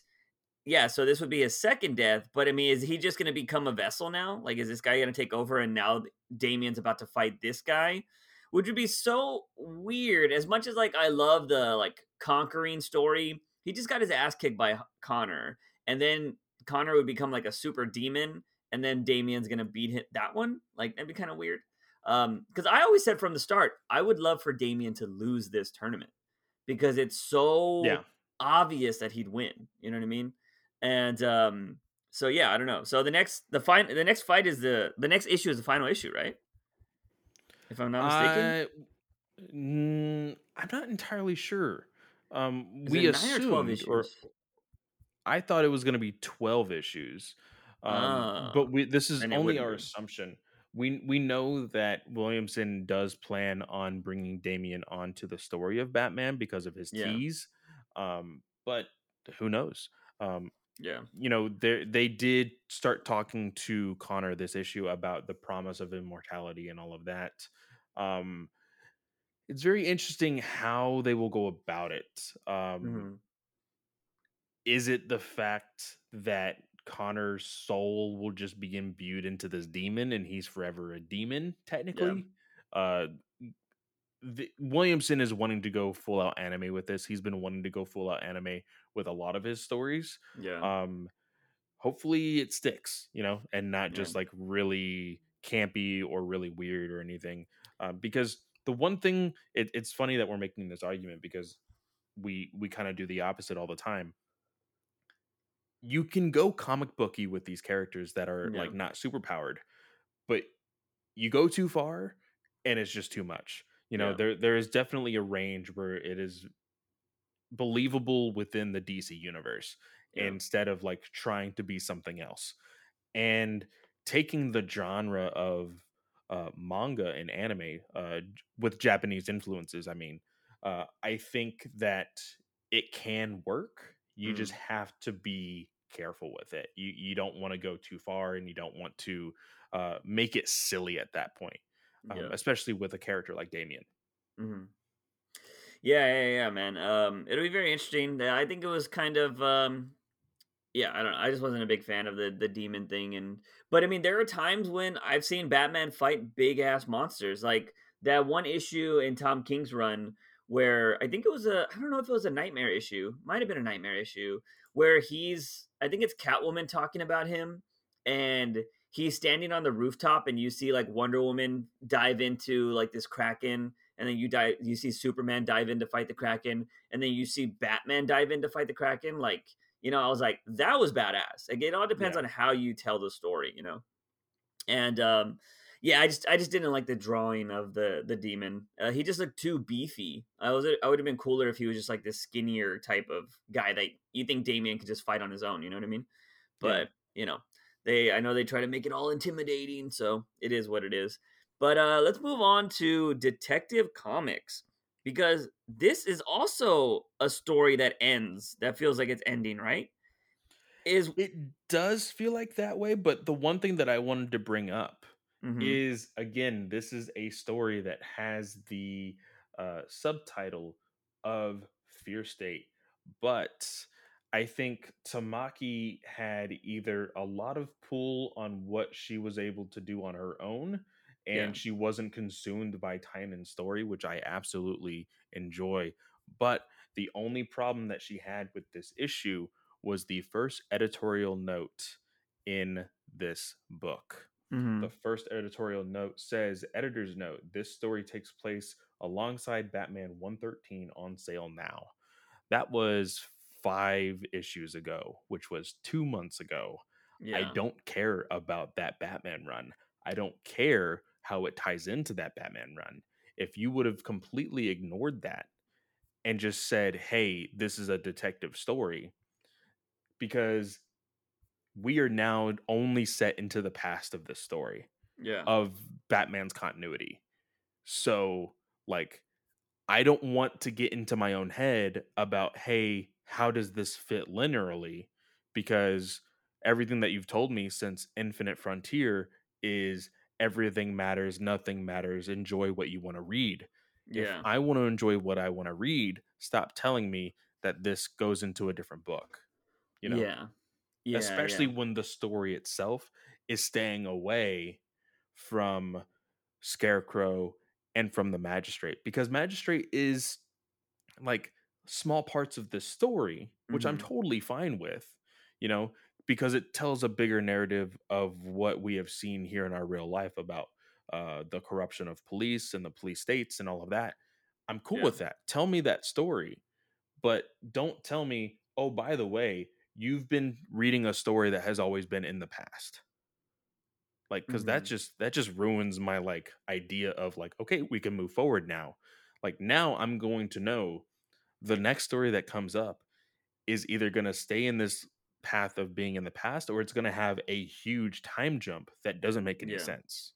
yeah, so this would be his second death. But I mean, is he just going to become a vessel now? Like, is this guy going to take over and now Damian's about to fight this guy? Which would be so weird. As much as like I love the like conquering story, he just got his ass kicked by Connor, and then Connor would become like a super demon, and then Damian's gonna beat hit that one. Like that'd be kind of weird. Um, because I always said from the start, I would love for Damian to lose this tournament because it's so Yeah. obvious that he'd win. You know what I mean? And um, so yeah, I don't know. So the next the fine the next fight is the the next issue is the final issue, right? If I'm not mistaken. I- mm, I'm not entirely sure. Um, we nine or twelve assumed, or? I thought it was going to be 12 issues. Um, Ah, but we, this is only our be. assumption. We we know that Williamson does plan on bringing Damian onto the story of Batman because of his Yeah. tease. Um, but who knows? Um, yeah. you know, they they did start talking to Connor this issue about the promise of immortality and all of that. Um, it's very interesting how they will go about it. Um, Mhm. is it the fact that Connor's soul will just be imbued into this demon and he's forever a demon technically? Uh the, Williamson is wanting to go full out anime with this. He's been wanting to go full out anime with a lot of his stories. Yeah. Um hopefully it sticks, you know, and not Yeah. just like really campy or really weird or anything. Um, because the one thing it, it's funny that we're making this argument because we we kind of do the opposite all the time. You can go comic booky with these characters that are Yeah. like not super powered, but you go too far and it's just too much. You know, Yeah. there there is definitely a range where it is believable within the DC universe Yeah. instead of like trying to be something else. And taking the genre of uh, manga and anime uh, with Japanese influences, I mean, uh, I think that it can work. You Mm. just have to be careful with it. You you don't want to go too far, and you don't want to uh, make it silly at that point, um, Yeah. especially with a character like Damian. hmm Yeah, yeah, yeah, man. Um, it'll be very interesting. I think it was kind of, um, yeah, I don't know. I just wasn't a big fan of the the demon thing, and but I mean, there are times when I've seen Batman fight big ass monsters, like that one issue in Tom King's run where I think it was a, I don't know if it was a nightmare issue, might have been a nightmare issue where he's, I think it's Catwoman talking about him, and he's standing on the rooftop, and you see like Wonder Woman dive into like this kraken and then you dive you see superman dive in to fight the kraken and then you see batman dive in to fight the kraken like you know i was like that was badass. Like it all depends Yeah. on how you tell the story you know? And um yeah i just i just didn't like the drawing of the the demon. Uh, he just looked too beefy. I was i would have been cooler if he was just like this skinnier type of guy that you think damian could just fight on his own you know what i mean? Yeah. but you know they i know they try to make it all intimidating so it is what it is. But uh, let's move on to Detective Comics because this is also a story that ends that feels like it's ending, right? Is It does feel like that way, but the one thing that I wanted to bring up Mhm. is again, this is a story that has the uh, subtitle of Fear State, but I think Tamaki had either a lot of pull on what she was able to do on her own, and Yeah. she wasn't consumed by time and story, which I absolutely enjoy. But the only problem that she had with this issue was the first editorial note in this book. Mhm. The first editorial note says, Editor's note, this story takes place alongside Batman 113 on sale now. That was five issues ago, which was two months ago. yeah. I don't care about that Batman run. I don't care how it ties into that Batman run. If you would have completely ignored that and just said, hey, this is a detective story, because we are now only set into the past of this story yeah. of Batman's continuity. So, like, I don't want to get into my own head about, hey, how does this fit linearly? Because everything that you've told me since Infinite Frontier is everything matters, nothing matters, enjoy what you want to read. yeah. If I want to enjoy what I want to read, stop telling me that this goes into a different book. You know, yeah. Yeah. especially yeah. when the story itself is staying away from Scarecrow and from the Magistrate because Magistrate is like small parts of the story, which I'm Mhm. totally fine with, you know, because it tells a bigger narrative of what we have seen here in our real life about uh, the corruption of police and the police states and all of that. I'm cool Yeah. with that. Tell me that story, but don't tell me, oh, by the way, you've been reading a story that has always been in the past. Like, because that Mhm. just that just ruins my like idea of like, okay, we can move forward now. Like now I'm going to know the next story that comes up is either going to stay in this path of being in the past or it's going to have a huge time jump that doesn't make any Yeah. sense.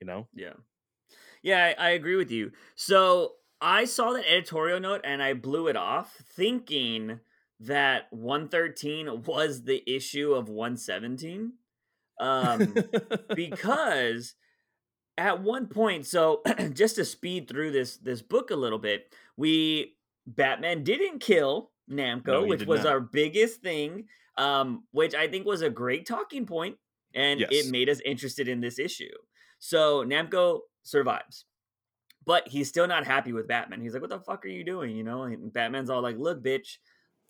You know? Yeah. Yeah, I, I agree with you. So I saw that editorial note and I blew it off thinking that 113 was the issue of 117. Um, because at one point, so just to speed through this this book a little bit, we Batman didn't kill Namco, No, which was not. our biggest thing, um, which I think was a great talking point, and Yes. it made us interested in this issue. So Namco survives. But he's still not happy with Batman. He's like, "What the fuck are you doing?" You know, and Batman's all like, "Look, bitch,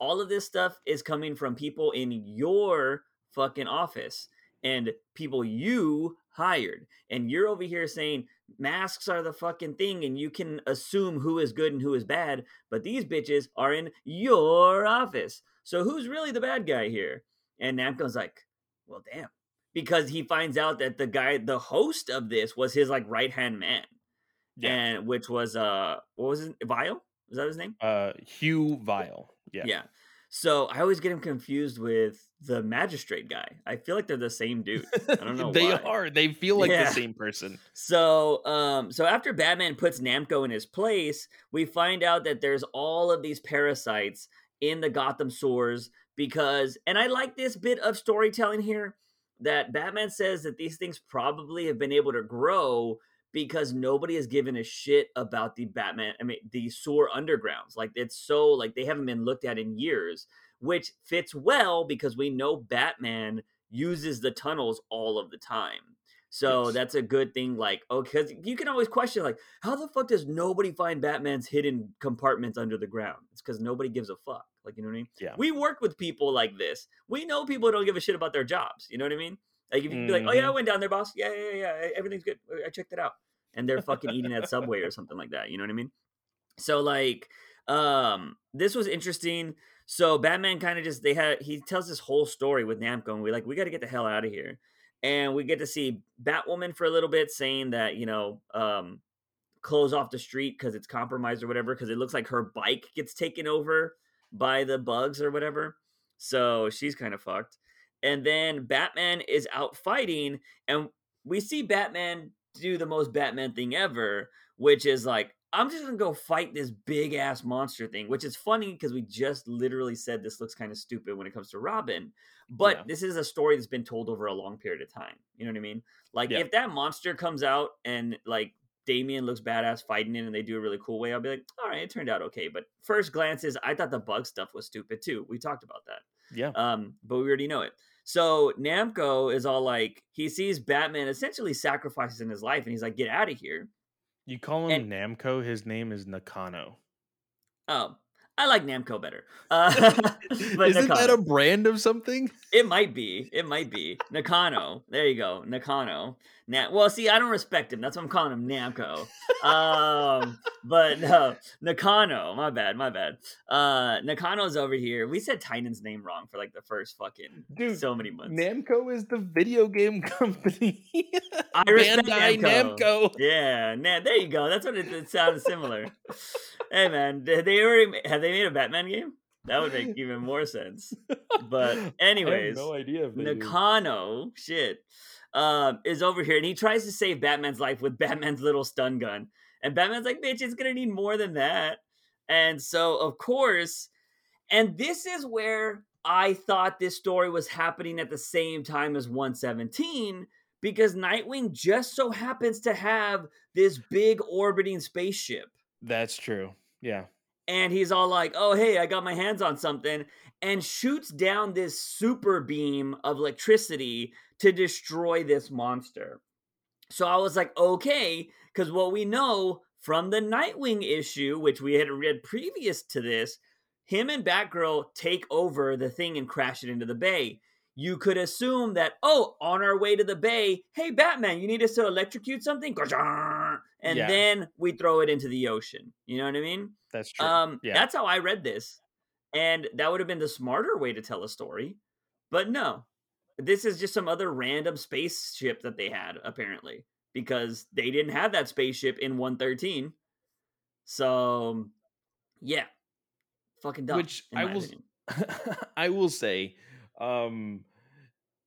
all of this stuff is coming from people in your fucking office and people you hired. And you're over here saying masks are the fucking thing and you can assume who is good and who is bad, but these bitches are in your office. So who's really the bad guy here? And Namco's like, well, damn. Because he finds out that the guy, the host of this, was his like right hand man. Yeah. And which was uh what was it? Vile? Is that his name? Uh, Hugh Vile. Yeah. Yeah. So I always get him confused with the magistrate guy. I feel like they're the same dude. I don't know they why. are. They feel like Yeah. the same person. So, um, so after Batman puts Namco in his place, we find out that there's all of these parasites in the Gotham sewers because, and I like this bit of storytelling here that Batman says that these things probably have been able to grow because nobody has given a shit about the Batman, I mean, the sewer undergrounds. Like it's so like they haven't been looked at in years, which fits well because we know Batman uses the tunnels all of the time. So Yes. that's a good thing. Like, oh, because you can always question, like, how the fuck does nobody find Batman's hidden compartments under the ground? It's because nobody gives a fuck. Like, you know what I mean? Yeah. We work with people like this. We know people don't give a shit about their jobs. You know what I mean? Like, if you can be like, oh, yeah, I went down there, boss. Yeah, yeah, yeah. yeah, Everything's good. I checked it out. And they're fucking eating at Subway or something like that. You know what I mean? So, like, um, this was interesting. So Batman kind of just they had he tells this whole story with Namco, and we like we got to get the hell out of here. And we get to see Batwoman for a little bit, saying that you know, um, close off the street because it's compromised or whatever. Because it looks like her bike gets taken over by the bugs or whatever. So she's kind of fucked. And then Batman is out fighting, and we see Batman do the most Batman thing ever, which is like, I'm just gonna go fight this big ass monster thing, which is funny because we just literally said this looks kind of stupid when it comes to Robin. But Yeah. this is a story that's been told over a long period of time. You know what I mean? Like Yeah. if that monster comes out and like Damian looks badass fighting it and they do a really cool way, I'll be like, all right, it turned out okay. But first glances, I thought the bug stuff was stupid too. We talked about that. Yeah. Um, but we already know it. So Namco is all like, he sees Batman essentially sacrifices in his life, and he's like, "Get out of here!" You call him Namco. His name is Nakano. Oh, I like Namco better. Uh, but Isn't that a brand of something? It might be. It might be Nakano. There you go, Nakano. Na- well, see, I don't respect him. That's why I'm calling him Namco. Um, but no, Nakano. My bad. My bad. Uh, Nakano's over here. We said Tynion's name wrong for like the first fucking Dude, so many months. Namco is the video game company. I respect Bandai Namco. Namco. Yeah, nah, there you go. That's what it, it sounded similar. hey man, they already have they made a Batman game? That would make even more sense. But anyways, no idea they do. Nakano, shit, um, is over here and he tries to save Batman's life with Batman's little stun gun. And Batman's like, bitch, it's gonna need more than that. And so, of course, and this is where I thought this story was happening at the same time as 117 because Nightwing just so happens to have this big orbiting spaceship That's true. Yeah. And he's all like, "Oh, hey, I got my hands on something," and shoots down this super beam of electricity to destroy this monster. So I was like, "Okay," because what we know from the Nightwing issue, which we had read previous to this, him and Batgirl take over the thing and crash it into the bay. You could assume that, oh, on our way to the bay, hey, Batman, you need us to electrocute something? And Yeah. then we throw it into the ocean. You know what I mean? That's true. Um, yeah. that's how I read this, and that would have been the smarter way to tell a story. But no, this is just some other random spaceship that they had apparently because they didn't have that spaceship in 113. So, yeah, fucking dumb. Which I will. I will say, um,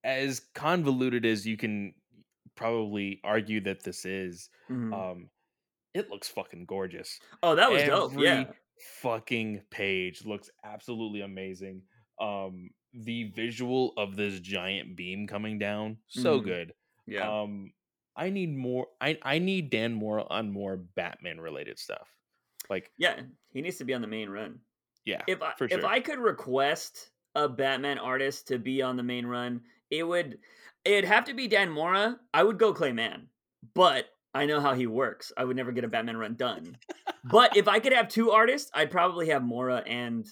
as convoluted as you can probably argue that this is, Mhm. um, it looks fucking gorgeous. oh, that was dope. Yeah, fucking page looks absolutely amazing. Um, the visual of this giant beam coming down, so Mhm. good. yeah. Um, I need more. I I need Dan Mora on more Batman related stuff. Like, Yeah, he needs to be on the main run. yeah, If I for if. I could request a Batman artist to be on the main run, it would it'd have to be Dan Mora. I would go Clay Mann, but I know how he works. I would never get a Batman run done. but if I could have two artists, I'd probably have Mora and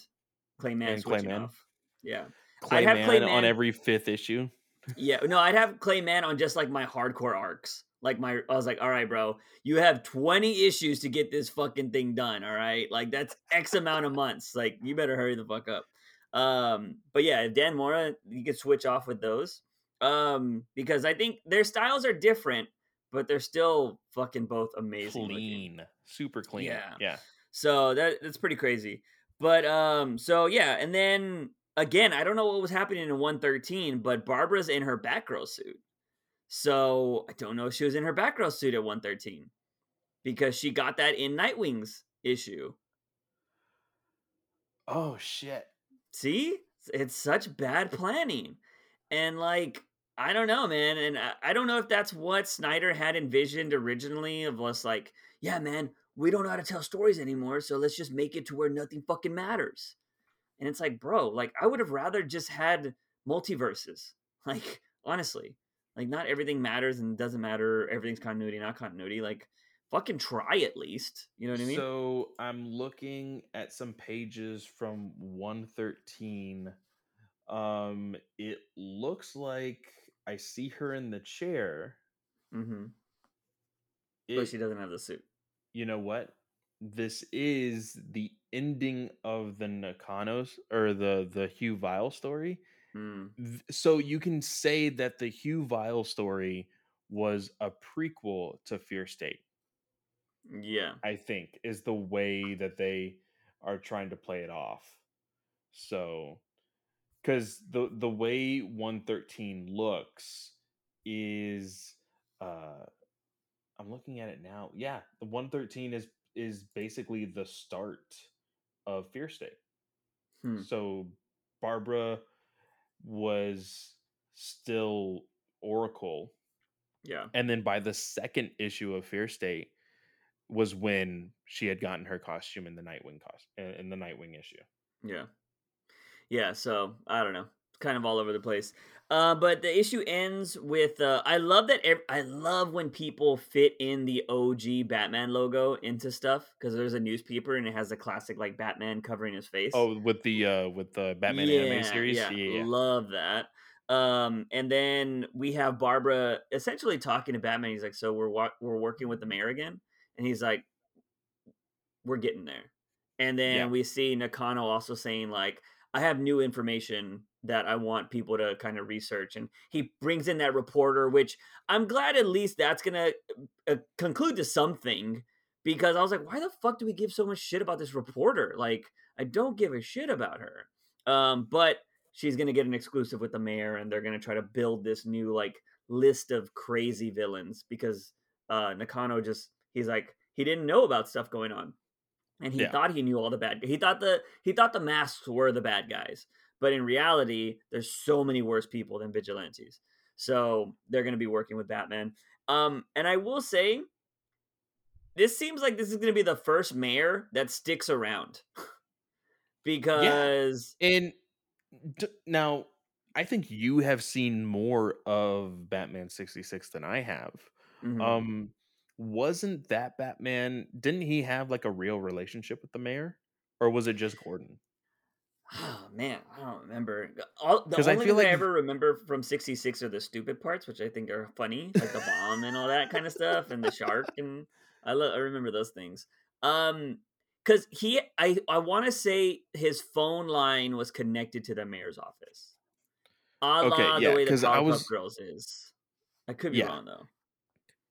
Clay Mann And switching Clay Mann. off. Yeah, I'd have Clay Mann on every fifth issue. yeah. No, I'd have Clay Mann on just like my hardcore arcs. Like my, I was like, all right, bro, you have 20 issues to get this fucking thing done. All right, like that's X amount of months. Like you better hurry the fuck up. Um, but yeah, Dan Mora, you could switch off with those. Um, because I think their styles are different, but they're still fucking both amazing. Clean, looking. super clean. Yeah, yeah. So that that's pretty crazy. But um, so yeah, and then again, I don't know what was happening in 113, but Barbara's in her Batgirl suit. So I don't know if she was in her Batgirl suit at 113 because she got that in Nightwing's issue. Oh shit. See? It's such bad planning. And like I don't know, man, and I don't know if that's what Snyder had envisioned originally of us like, yeah, man, we don't know how to tell stories anymore, so let's just make it to where nothing fucking matters. And it's like, bro, like I would have rather just had multiverses. Like, honestly. Like not everything matters and doesn't matter. Everything's continuity, not continuity. Like fucking try at least. You know what I mean? So I'm looking at some pages from 113. Um, it looks like I see her in the chair. Mm-hmm. It, but she doesn't have the suit. You know what? This is the ending of the Nakanos or the the Hugh Vile story. Mm. So you can say that the Hugh Vile story was a prequel to Fear State. Yeah. I think is the way that they are trying to play it off. So cuz the the way 113 looks is uh I'm looking at it now. Yeah, the 113 is is basically the start of Fear State. Hmm. So Barbara was still Oracle. Yeah. And then by the second issue of Fear State was when she had gotten her costume in the Nightwing costume in the Nightwing issue. Yeah. Yeah, so I don't know. Kind of all over the place. Uh, but the issue ends with uh, I love that ev- I love when people fit in the OG Batman logo into stuff because there's a newspaper and it has a classic like Batman covering his face. Oh, with the uh with the Batman yeah, anime series. Yeah, yeah, yeah, love that. Um, and then we have Barbara essentially talking to Batman. He's like, "So we're wa- we're working with the mayor again," and he's like, "We're getting there." And then yeah. we see Nakano also saying like, "I have new information that I want people to kind of research. And he brings in that reporter, which I'm glad at least that's going to uh, conclude to something because I was like, why the fuck do we give so much shit about this reporter? Like, I don't give a shit about her. Um, but she's going to get an exclusive with the mayor and they're going to try to build this new, like, list of crazy villains because uh, Nakano just, he's like, he didn't know about stuff going on. And he yeah. thought he knew all the bad. He thought the he thought the masks were the bad guys. But in reality, there's so many worse people than vigilantes. So they're going to be working with Batman. Um, and I will say, this seems like this is going to be the first mayor that sticks around because yeah. and d- now I think you have seen more of Batman 66 than I have. Mm-hmm. Um wasn't that Batman didn't he have like a real relationship with the mayor or was it just Gordon? Oh man, I don't remember. All, the only I thing like... I ever remember from '66 are the stupid parts, which I think are funny, like the bomb and all that kind of stuff, and the shark, and I lo- I remember those things. Um, because he, I, I want to say his phone line was connected to the mayor's office. A okay, yeah, the way the Powerpuff was... Girls is. I could be yeah. wrong though.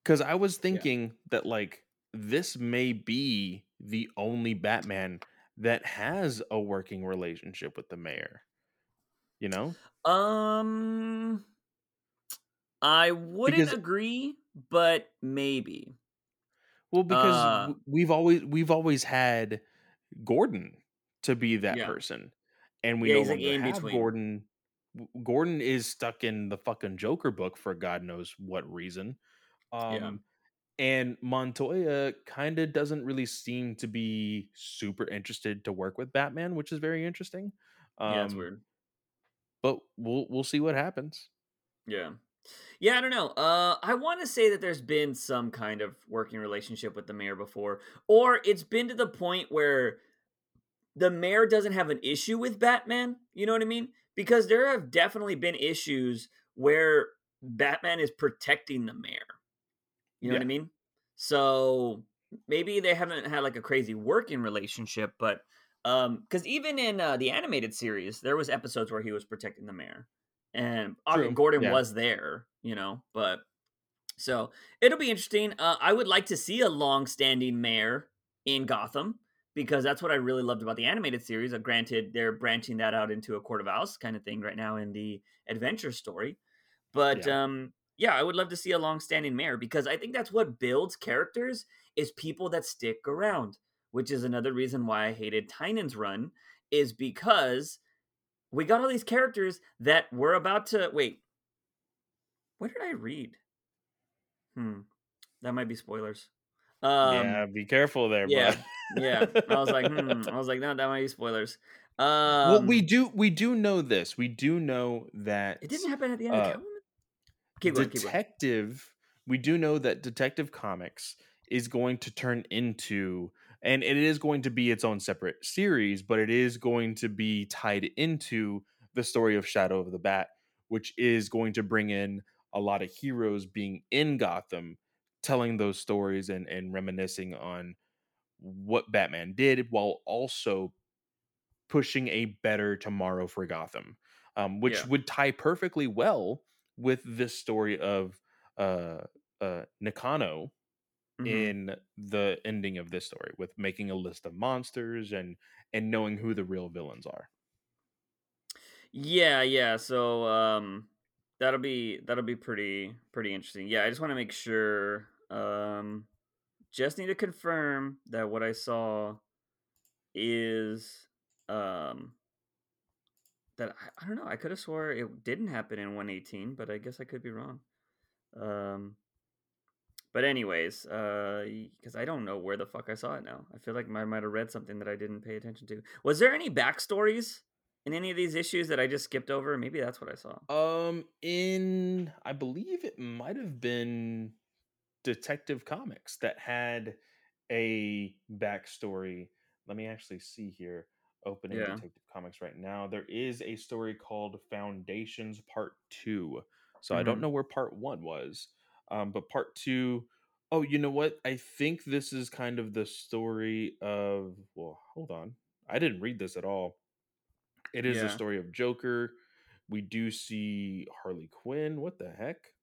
Because I was thinking yeah. that like this may be the only Batman that has a working relationship with the mayor. You know? Um I wouldn't because, agree, but maybe. Well, because uh, we've always we've always had Gordon to be that yeah. person. And we yeah, no longer like have between. Gordon. Gordon is stuck in the fucking Joker book for God knows what reason. Um, yeah and Montoya kind of doesn't really seem to be super interested to work with Batman, which is very interesting. Um, yeah, it's weird. But we'll we'll see what happens. Yeah. Yeah, I don't know. Uh, I want to say that there's been some kind of working relationship with the mayor before, or it's been to the point where the mayor doesn't have an issue with Batman. You know what I mean? Because there have definitely been issues where Batman is protecting the mayor You know what I mean? So maybe they haven't had like a crazy working relationship, but um, because even in uh, the animated series, there was episodes where he was protecting the mayor, and True. Gordon Yeah. was there, you know. But so it'll be interesting. Uh, I would like to see a long-standing mayor in Gotham because that's what I really loved about the animated series. Uh, granted, they're branching that out into a court of owls kind of thing right now in the adventure story, but Yeah. um, yeah, I would love to see a long-standing mayor because I think that's what builds characters is people that stick around. Which is another reason why I hated Tynion's run is because we got all these characters that were about to wait. Where did I read? Hmm, that might be spoilers. Um, yeah, be careful there, yeah, yeah. I was like, hmm. I was like, no, that might be spoilers. Um, well, we do we do know this. We do know that It didn't happen at the end of uh. Keep going, keep going. Detective. We do know that Detective Comics is going to turn into, and it is going to be its own separate series, but it is going to be tied into the story of Shadow of the Bat, which is going to bring in a lot of heroes being in Gotham, telling those stories and and reminiscing on what Batman did, while also pushing a better tomorrow for Gotham, um, which Yeah. would tie perfectly well with this story of uh, uh, Nakano Mhm. in the ending of this story, with making a list of monsters and and knowing who the real villains are. Yeah, yeah. So um that'll be that'll be pretty pretty interesting. Yeah, I just want to make sure um just need to confirm that what I saw is um that I, I don't know, I could have swore it didn't happen in 118, but I guess I could be wrong. Um but anyways, uh because I don't know where the fuck I saw it now. I feel like I might have read something that I didn't pay attention to. Was there any backstories in any of these issues that I just skipped over? Maybe that's what I saw. Um, in I believe it might have been Detective Comics that had a backstory. Let me actually see here. Opening Yeah. Detective Comics right now. There is a story called Foundations Part Two. So I don't Mhm. know where Part One was, um, but Part Two. Oh, you know what? I think this is kind of the story of. Well, hold on. I didn't read this at all. It is the Yeah. story of Joker. We do see Harley Quinn. What the heck?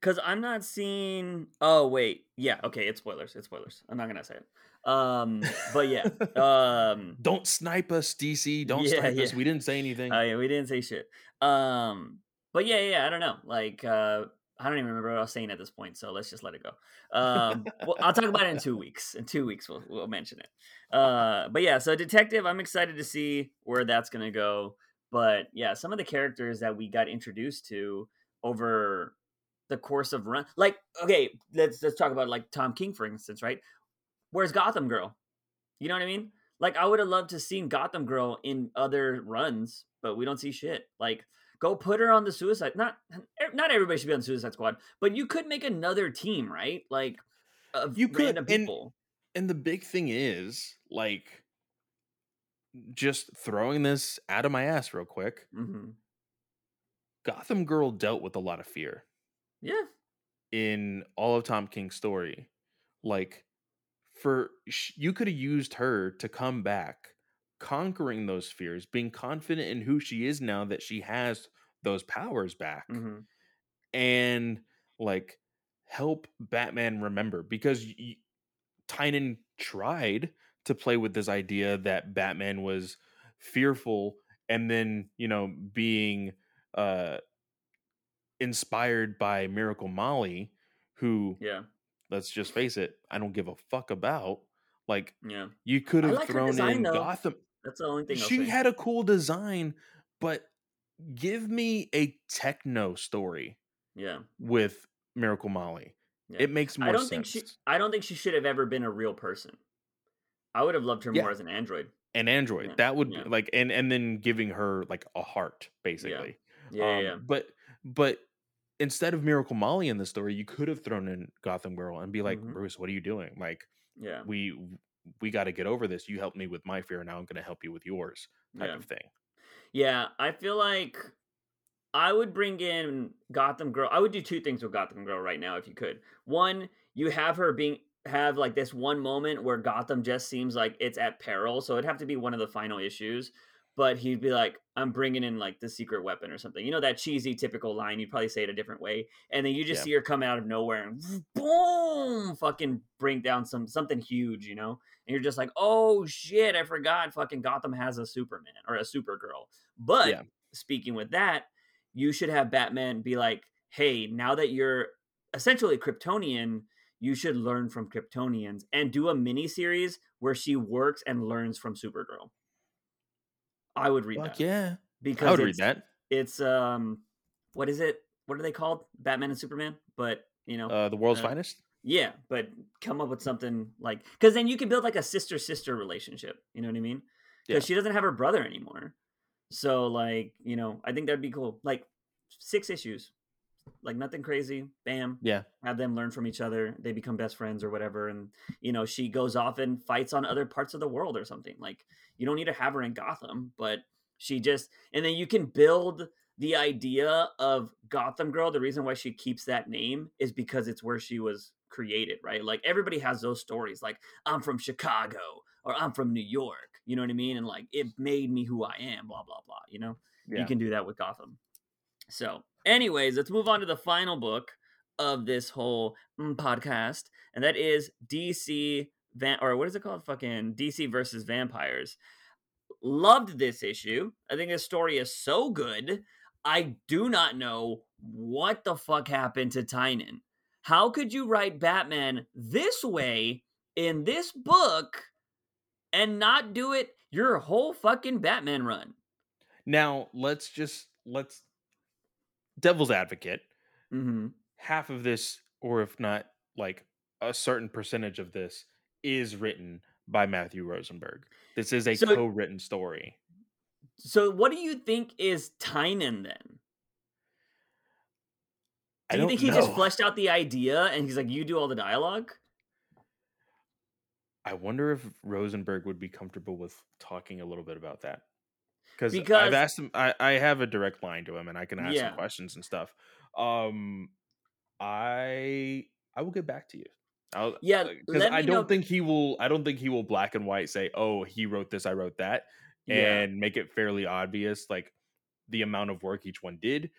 Cause I'm not seeing. Oh wait, yeah, okay, it's spoilers. It's spoilers. I'm not gonna say it. Um, but yeah, um, Don't snipe us, DC. Don't Yeah, snipe us. We didn't say anything. oh yeah, we didn't say shit. Um, but yeah, yeah, I don't know. Like, uh, I don't even remember what I was saying at this point. So let's just let it go. Um, well, I'll talk about it in two weeks. In two weeks, we'll we'll mention it. Uh, but yeah, so detective, I'm excited to see where that's gonna go. But yeah, some of the characters that we got introduced to over the course of run, like okay, let's let's talk about like Tom King for instance, right? Where's Gotham Girl? You know what I mean? Like I would have loved to seen Gotham Girl in other runs, but we don't see shit. Like go put her on the Suicide. Not not everybody should be on Suicide Squad, but you could make another team, right? Like of You could, random and- people. and the big thing is, like, just throwing this out of my ass real quick. hmm Gotham Girl dealt with a lot of fear Yeah, in all of Tom King's story. Like, for sh- you could have used her to come back, conquering those fears, being confident in who she is now that she has those powers back. hmm and like help Batman remember because y- Tynion tried to play with this idea that Batman was fearful and then, you know, being uh inspired by Miracle Molly who yeah, let's just face it, I don't give a fuck about. Like yeah. you could have like thrown design, in though. Gotham That's the only thing. She had a cool design, but give me a techno story yeah, with Miracle Molly. yeah. It makes more I don't sense. think she. I don't think she should have ever been a real person. I would have loved her Yeah. more as an android. An android Yeah, that would like, and and then giving her like a heart, basically. Yeah, um, yeah, But but instead of Miracle Molly in the story, you could have thrown in Gotham Girl and be like, Mhm. Bruce, what are you doing? Like yeah, we we got to get over this. You helped me with my fear, now I'm going to help you with yours, type yeah. of thing. Yeah, I feel like I would bring in Gotham Girl. I would do two things with Gotham Girl right now if you could. One, you have her being have like this one moment where Gotham just seems like it's at peril. So it'd have to be one of the final issues. But he'd be like, "I'm bringing in like the secret weapon or something." You know that cheesy, typical line. You'd probably say it a different way, and then you just Yeah. see her come out of nowhere and boom, fucking bring down some something huge. You know, and you're just like, "Oh shit, I forgot." Fucking Gotham has a Superman or a Supergirl. But Yeah. speaking with that, you should have Batman be like, "Hey, now that you're essentially Kryptonian." you should learn from Kryptonians and do a mini series where she works and learns from Supergirl. I would read Fuck that yeah. because I would read it's, that. It's um, what is it? What are they called? Batman and Superman. But you know, Uh, the world's uh, finest. yeah. But come up with something like because then you can build like a sister sister relationship. You know what I mean? Because Yeah. she doesn't have her brother anymore. So like you know, I think that'd be cool. Like six issues, like nothing crazy. Bam Yeah. have them learn from each other they become best friends or whatever and you know she goes off and fights on other parts of the world or something like you don't need to have her in gotham but she just and then you can build the idea of gotham girl the reason why she keeps that name is because it's where she was created right like everybody has those stories like i'm from chicago or i'm from new york you know what i mean and like it made me who i am blah blah blah you know Yeah. you can do that with Gotham. So, anyways, let's move on to the final book of this whole mm, podcast, and that is DC Van or what is it called? Fucking DC versus Vampires. Loved this issue. I think this story is so good. I do not know what the fuck happened to Tynion. How could you write Batman this way in this book and not do it your whole fucking Batman run? Now let's just let's devil's advocate. Mm-hmm. Half of this, or if not like a certain percentage of this, is written by Matthew Rosenberg. This is a So- co-written story. So, what do you think is Tynion then? Do you think he just fleshed out the idea and he's like, you do all the dialogue? I wonder if Rosenberg would be comfortable with talking a little bit about that. Cause I've asked him I, I have a direct line to him and I can ask Yeah. him questions and stuff. Um I I will get back to you. I'll Yeah, because I don't know- think he will I don't think he will black and white say, Oh, he wrote this, I wrote that, Yeah. and make it fairly obvious like the amount of work each one did.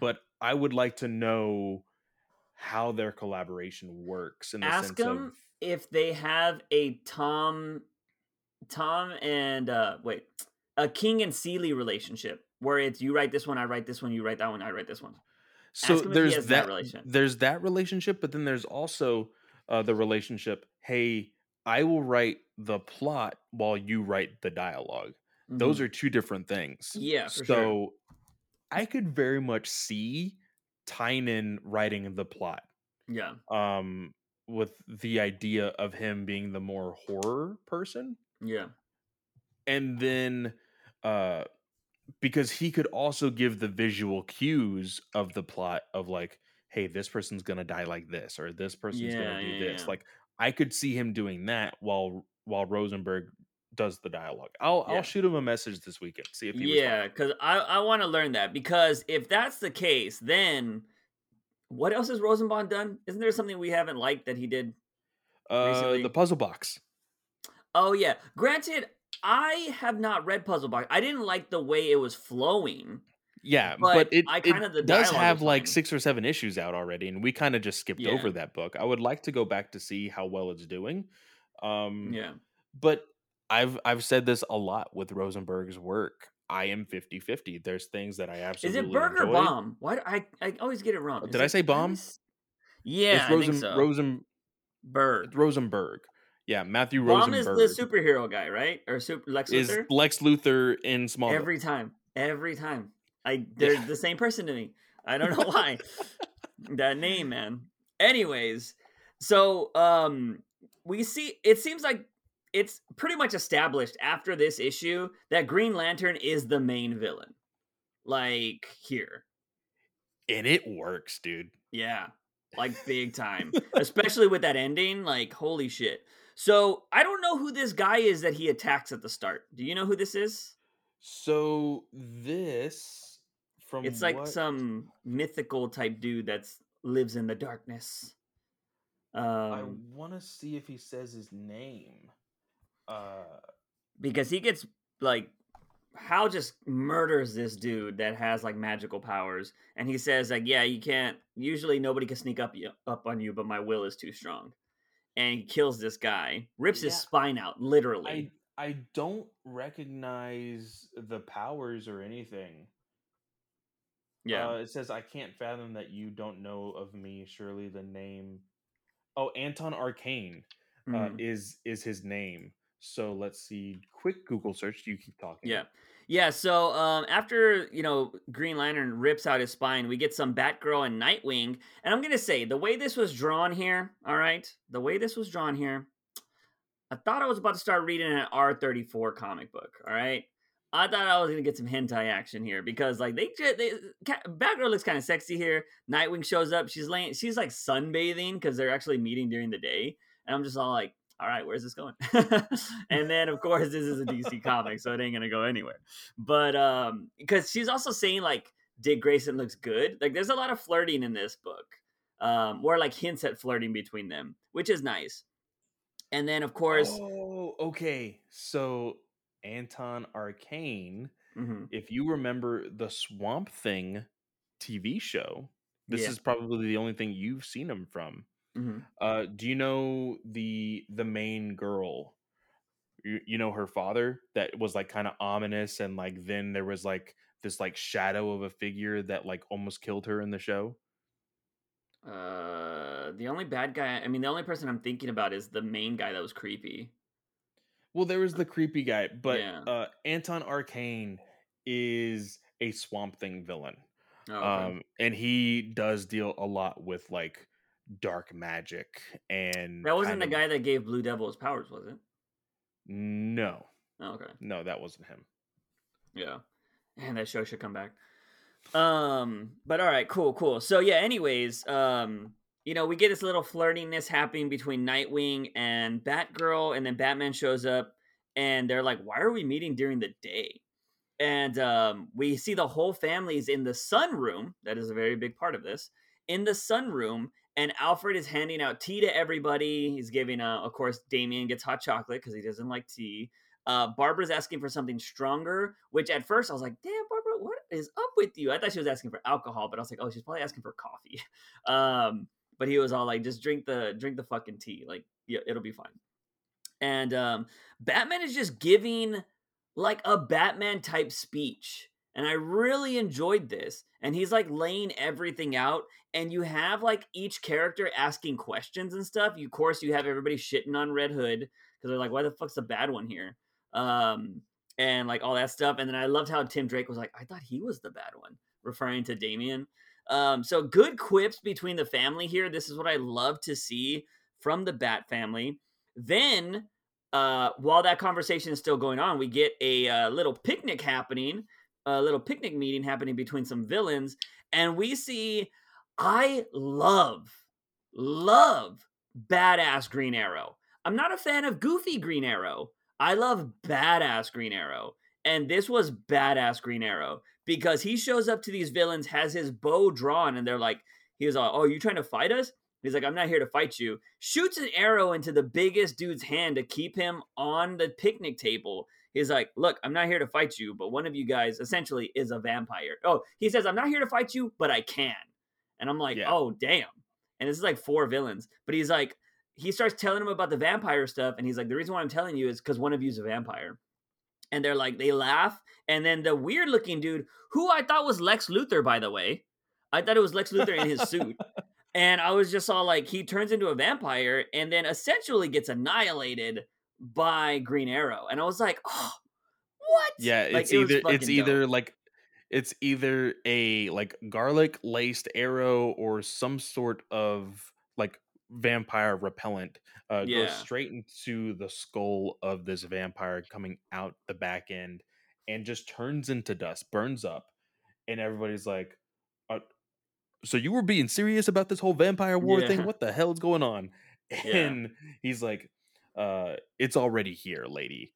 But I would like to know how their collaboration works in the Ask sense them of if they have a Tom, Tom and uh wait, a King and Seeley relationship where it's you write this one, I write this one, you write that one, I write this one. so Ask him if he there's that that, relationship. there's that relationship but then there's also uh, the relationship hey i will write the plot while you write the dialogue those Mhm. are two different things Yeah, so sure. i could very much see tynion writing the plot yeah, um with the idea of him being the more horror person yeah, and then uh because he could also give the visual cues of the plot of like hey this person's gonna die like this or this person's Yeah, gonna do yeah, this yeah. like i could see him doing that while while rosenberg does the dialogue i'll i'll shoot him a message this weekend see if he was. yeah. Because I I want to learn that because if that's the case, then what else has Rosenbaum done? Isn't there something we haven't liked that he did? uh recently- the puzzle box Oh yeah. Granted, I have not read Puzzle Box. I didn't like the way it was flowing. yeah But but, it, I it does have like six or seven issues out already and we kind of just skipped Yeah. over that book i would like to go back to see how well it's doing um Yeah. but I've I've said this a lot with Rosenberg's work. I am 50-50. There's things that I absolutely Is it Burger enjoy. Bomb? Why do I I always get it wrong? Is Did I it- say bomb? Yeah, it's I think so. Rosen Berg. Rosenberg. Yeah, Matthew Bomb is the superhero guy, right? Or super Lex is Luthor? Lex Luthor in Smallville. Every time. Every time. I they're Yeah. the same person to me. I don't know why. that name, man. Anyways, so um we see it seems like it's pretty much established after this issue that Green Lantern is the main villain. Like here. and it works, dude. Yeah. Like big time. Especially with that ending, like holy shit. So, I don't know who this guy is that he attacks at the start. Do you know who this is? So this from It's like what- some mythical type dude that's lives in the darkness. I Um, want to see if he says his name. Uh, because he gets like Hal just murders this dude that has like magical powers, and he says like, "Yeah, you can't. Usually, nobody can sneak up up on you, but my will is too strong." And kills this guy, rips his spine out, literally. I I don't recognize the powers or anything. yeah, Uh, it says I can't fathom that you don't know of me. Surely the name. Oh, Anton Arcane uh, mhm. is is his name. So let's see. Quick Google search. You keep talking. yeah, yeah. So um, after you know Green Lantern rips out his spine, we get some Batgirl and Nightwing, and I'm gonna say the way this was drawn here, all right, the way this was drawn here, I thought I was about to start reading an R34 comic book. All right, I thought I was gonna get some hentai action here because like they, ju- they Batgirl looks kind of sexy here. Nightwing shows up. She's laying. She's like sunbathing because they're actually meeting during the day, and I'm just all like, all right, where's this going? and then of course this is a DC comic, so it ain't gonna go anywhere. But um, because she's also saying like Dick Grayson looks good. Like there's a lot of flirting in this book, um, or like hints at flirting between them, which is nice. And then of course, Oh, okay. So Anton Arcane, mhm, if you remember the Swamp Thing TV show, this Yeah. is probably the only thing you've seen him from. Mhm. Uh, do you know the the main girl? You, you know her father that was like kind of ominous, and like then there was like this like shadow of a figure that like almost killed her in the show. Uh, the only bad guy. I mean, the only person I'm thinking about is the main guy that was creepy. Well, there was the creepy guy, but Yeah. uh, Anton Arcane is a Swamp Thing villain. Oh, okay. um and he does deal a lot with like dark magic and that wasn't the of- guy that gave Blue Devil his powers, was it? no Oh, okay. no that wasn't him Yeah. And that show should come back. Um, but all right, cool, cool. So yeah, anyways, um, you know, we get this little flirtiness happening between Nightwing and Batgirl, and then Batman shows up and they're like, Why are we meeting during the day? And um, we see the whole family's in the sunroom. That is a very big part of this. In the sunroom, and Alfred is handing out tea to everybody. He's giving, uh, of course, Damian gets hot chocolate because he doesn't like tea. Uh, Barbara's asking for something stronger, which at first I was like, damn, Barbara, what is up with you? I thought she was asking for alcohol, but I was like, oh, she's probably asking for coffee. Um, but he was all like, just drink the drink the fucking tea. Like, yeah, it'll be fine. And um, Batman is just giving like a Batman type speech. And I really enjoyed this. And he's like laying everything out. And you have like each character asking questions and stuff. You, of course, you have everybody shitting on Red Hood because they're like, why the fuck's the bad one here? Um, and like all that stuff. And then I loved how Tim Drake was like, I thought he was the bad one, referring to Damian. Um, so good quips between the family here. This is what I love to see from the Bat family. Then, uh, while that conversation is still going on, we get a uh, little picnic happening, a little picnic meeting happening between some villains, and we see. I love, love badass Green Arrow. I'm not a fan of goofy Green Arrow. I love badass Green Arrow. And this was badass Green Arrow because he shows up to these villains, has his bow drawn, and they're like, he was like, Oh, you trying to fight us? He's like, I'm not here to fight you. Shoots an arrow into the biggest dude's hand to keep him on the picnic table. He's like, Look, I'm not here to fight you, but one of you guys essentially is a vampire. Oh, he says, I'm not here to fight you, but I can. And I'm like, Yeah. Oh, damn. And this is like four villains. But he's like, he starts telling him about the vampire stuff. And he's like, The reason why I'm telling you is because one of you's a vampire. And they're like, they laugh. And then the weird looking dude, who I thought was Lex Luthor, by the way, I thought it was Lex Luthor in his suit. And I was just all like, he turns into a vampire and then essentially gets annihilated by Green Arrow. And I was like, oh, what? yeah Like, it's it either it's either dope. like it's either a like garlic laced arrow or some sort of like vampire repellent uh Yeah. goes straight into the skull of this vampire coming out the back end and just turns into dust burns up and everybody's like uh, so you were being serious about this whole vampire war Yeah. thing what the hell's going on Yeah. and he's like uh it's already here lady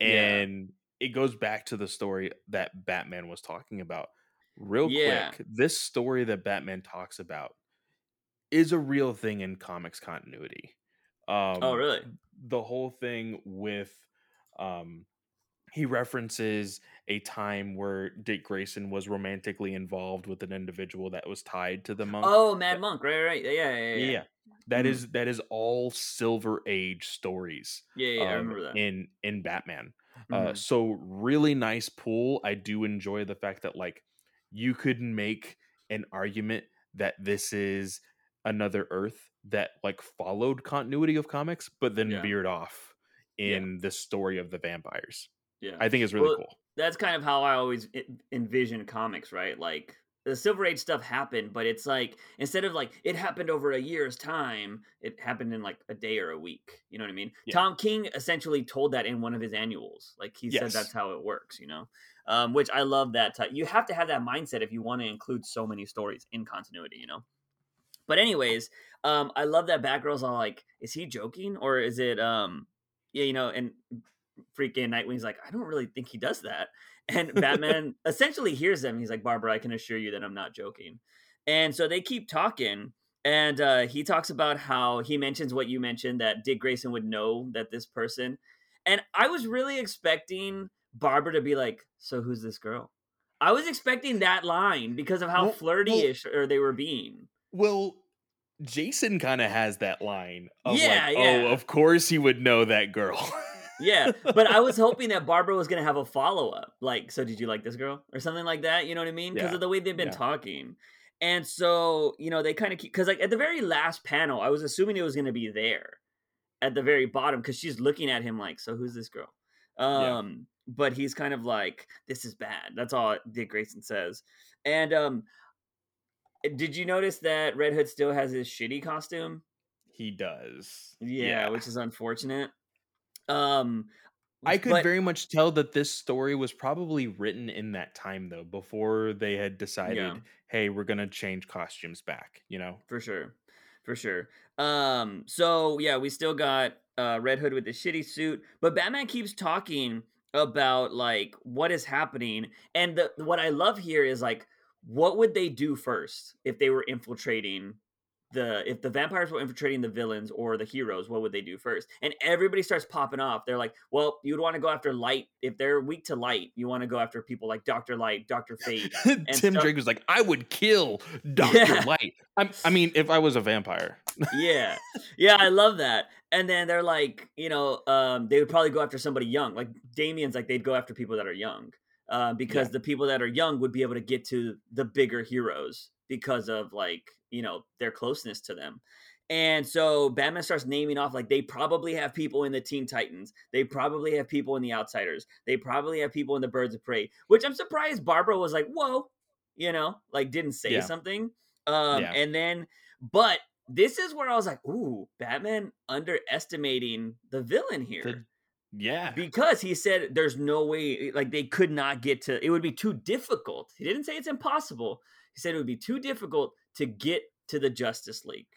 Yeah. and it goes back to the story that batman was talking about real Yeah. quick this story that batman talks about is a real thing in comics continuity. Um, oh, really? The whole thing with um, he references a time where Dick Grayson was romantically involved with an individual that was tied to the monk. Oh, Mad Monk, right, right, yeah, yeah, yeah. yeah. Yeah. That Mhm. is that is all Silver Age stories Yeah, yeah, I um, remember that. in in Batman. Uh, Mhm. so really nice pull. I do enjoy the fact that like you could make an argument that this is another Earth that like followed continuity of comics, but then Yeah. veered off Yeah. in the story of the vampires. yeah. I think it's really Well, cool. that's kind of how I always envision comics, right? Like the Silver Age stuff happened, but it's like instead of like it happened over a year's time, it happened in like a day or a week. You know what I mean? Yeah. Tom King essentially told that in one of his annuals. Like he said that's how it works, you know? Um, which I love that type. You have to have that mindset if you want to include so many stories in continuity, you know? But anyways, um, I love that Batgirl's all like, is he joking or is it um yeah, you know, and freaking Nightwing's like, I don't really think he does that. And Batman essentially hears them. He's like, Barbara, I can assure you that I'm not joking. And so they keep talking. And uh, he talks about how he mentions what you mentioned that Dick Grayson would know that this person. And I was really expecting Barbara to be like, So who's this girl? I was expecting that line because of how Well- flirty-ish or they were being. Well, Jason kind of has that line of Yeah, like, yeah. oh, of course he would know that girl. Yeah, but I was hoping that Barbara was gonna have a follow up, like, so did you like this girl or something like that? You know what I mean? Because Yeah, of the way they've been yeah. talking, and so you know they kind of keep because like at the very last panel, I was assuming it was gonna be there at the very bottom because she's looking at him like, so who's this girl? Yeah. Um, but he's kind of like, this is bad. That's all Dick Grayson says, and um. Did you notice that Red Hood still has his shitty costume? he does. Yeah, which is unfortunate. Um, I could but- very much tell that this story was probably written in that time though, before they had decided, Yeah. hey, we're gonna change costumes back. You know, for sure for sure um so yeah we still got uh red hood with the shitty suit but batman keeps talking about like what is happening and the what i love here is like what would they do first if they were infiltrating the if the vampires were infiltrating the villains or the heroes what would they do first? And everybody starts popping off. They're like well you'd want to go after light. If they're weak to light you want to go after people like dr light dr fate Tim stuff- Drake was like, I would kill Doctor Yeah. Light. I'm, I mean, if I was a vampire, yeah. Yeah i love that. And then they're like you know um they would probably go after somebody young. Like damian's like they'd go after people that are young uh, because Yeah. the people that are young would be able to get to the bigger heroes because of like you know their closeness to them and so batman starts naming off like they probably have people in the teen titans they probably have people in the outsiders they probably have people in the birds of prey which i'm surprised barbara was like whoa you know like didn't say Yeah. something um Yeah. and then but this is where I was like, ooh, Batman underestimating the villain here. The- yeah, because he said there's no way like they could not get to it would be too difficult. He didn't say it's impossible. He said it would be too difficult to get to the Justice League.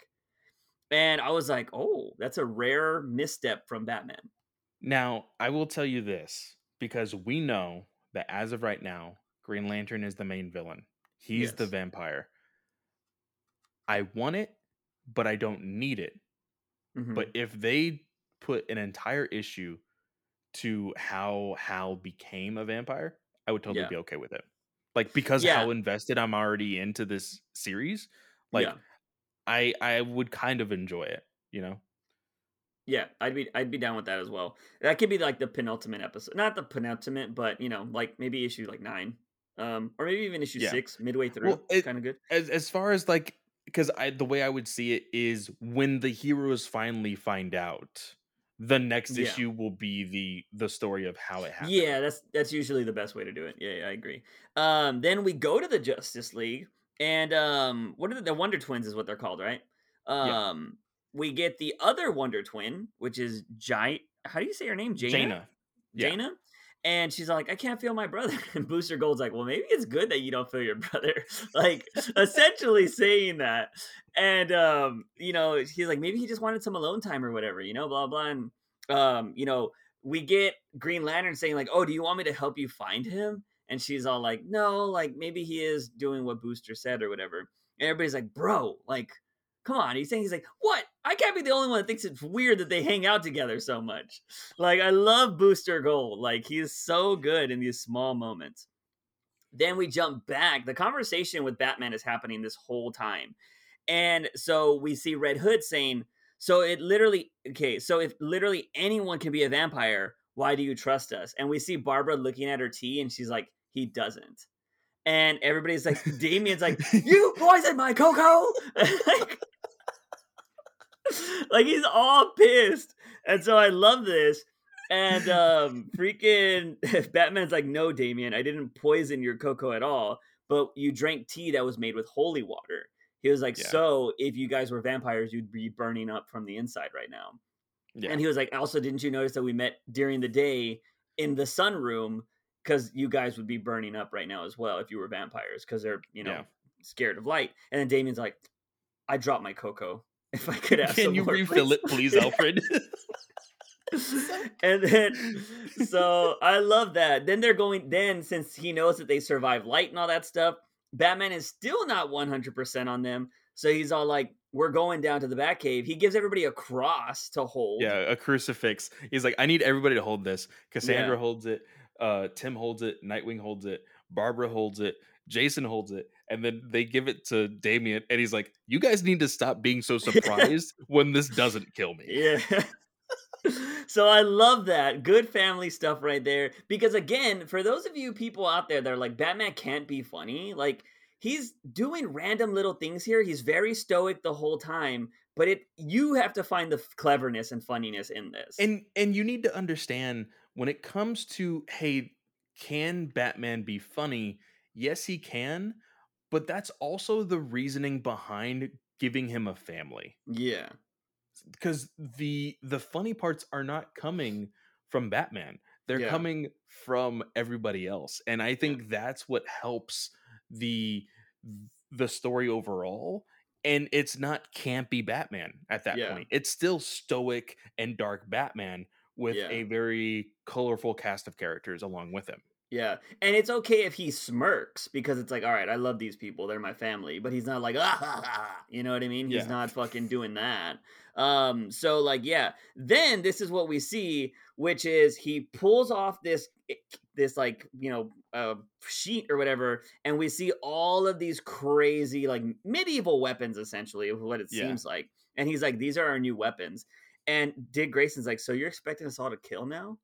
And I was like, "Oh, that's a rare misstep from Batman." Now, I will tell you this because we know that as of right now, Green Lantern is the main villain. He's the vampire. I want it, but I don't need it. Mhm. But if they put an entire issue to how Hal became a vampire, I would totally Yeah. be okay with it. Like because Yeah. how invested I'm already into this series, like yeah. I I would kind of enjoy it, you know. Yeah, I'd be I'd be down with that as well. That could be like the penultimate episode, not the penultimate, but you know, like maybe issue like nine, um, or maybe even issue Yeah. six, midway through. Well, kind of good. as as far as like because I the way I would see it is when the heroes finally find out, the next Yeah. issue will be the the story of how it happened. Yeah, that's that's usually the best way to do it. Yeah, yeah, I agree. Um, then we go to the Justice League, and um, what are the, the Wonder Twins is what they're called, right? Yeah. Um, we get the other Wonder Twin, which is Giant. How do you say her name? Jayna. Jayna. Yeah. Jayna. And she's like, I can't feel my brother. And Booster Gold's like, well, maybe it's good that you don't feel your brother. like, essentially saying that. And, um, you know, he's like, maybe he just wanted some alone time or whatever, you know, blah, blah. And, um, you know, we get Green Lantern saying, like, oh, do you want me to help you find him? And she's all like, no, like, maybe he is doing what Booster said or whatever. And everybody's like, bro, like, Come on, he's saying he's like, what? I can't be the only one that thinks it's weird that they hang out together so much. Like, I love Booster Gold. Like, he is so good in these small moments. Then we jump back. The conversation with Batman is happening this whole time. And so we see Red Hood saying, So it literally, okay, so if literally anyone can be a vampire, why do you trust us? And we see Barbara looking at her tea and she's like, He doesn't. And everybody's like, Damian's like, You poisoned my cocoa. like, like he's all pissed. And so I love this. And um freaking Batman's like, no, Damian, I didn't poison your cocoa at all, but you drank tea that was made with holy water. He was like, Yeah. so if you guys were vampires, you'd be burning up from the inside right now. Yeah. And he was like, also, didn't you notice that we met during the day in the sunroom? Because you guys would be burning up right now as well if you were vampires, because they're, you know, Yeah. scared of light. And then Damian's like, I dropped my cocoa. If I could have Can you more, refill it, please, Alfred? and then so I love that. Then they're going then since he knows that they survive light and all that stuff, Batman is still not 100% on them. So he's all like we're going down to the Batcave. He gives everybody a cross to hold. yeah, a crucifix. He's like, I need everybody to hold this. Cassandra Yeah. holds it. Uh, Tim holds it. Nightwing holds it. Barbara holds it. Jason holds it. And then they give it to Damian, and he's like, "You guys need to stop being so surprised when this doesn't kill me." Yeah. so I love that. Good family stuff right there. Because again, for those of you people out there that are like, Batman can't be funny, like he's doing random little things here. He's very stoic the whole time, but it you have to find the cleverness and funniness in this. and and you need to understand when it comes to hey can batman be funny yes he can but that's also the reasoning behind giving him a family yeah. because the the funny parts are not coming from batman they're Yeah. coming from everybody else and i think that's what helps the the story overall and it's not campy batman at that Yeah. point it's still stoic and dark batman with Yeah. a very colorful cast of characters along with him Yeah. And it's okay if he smirks because it's like, all right, I love these people. They're my family. But he's not like, ah, ha, ha," you know what I mean? He's Yeah. not fucking doing that. Um, so like, yeah. Then this is what we see, which is he pulls off this this like, you know, uh sheet or whatever, and we see all of these crazy, like medieval weapons, essentially, of what it Yeah. seems like. And he's like, these are our new weapons. And Dick Grayson's like, so you're expecting us all to kill now?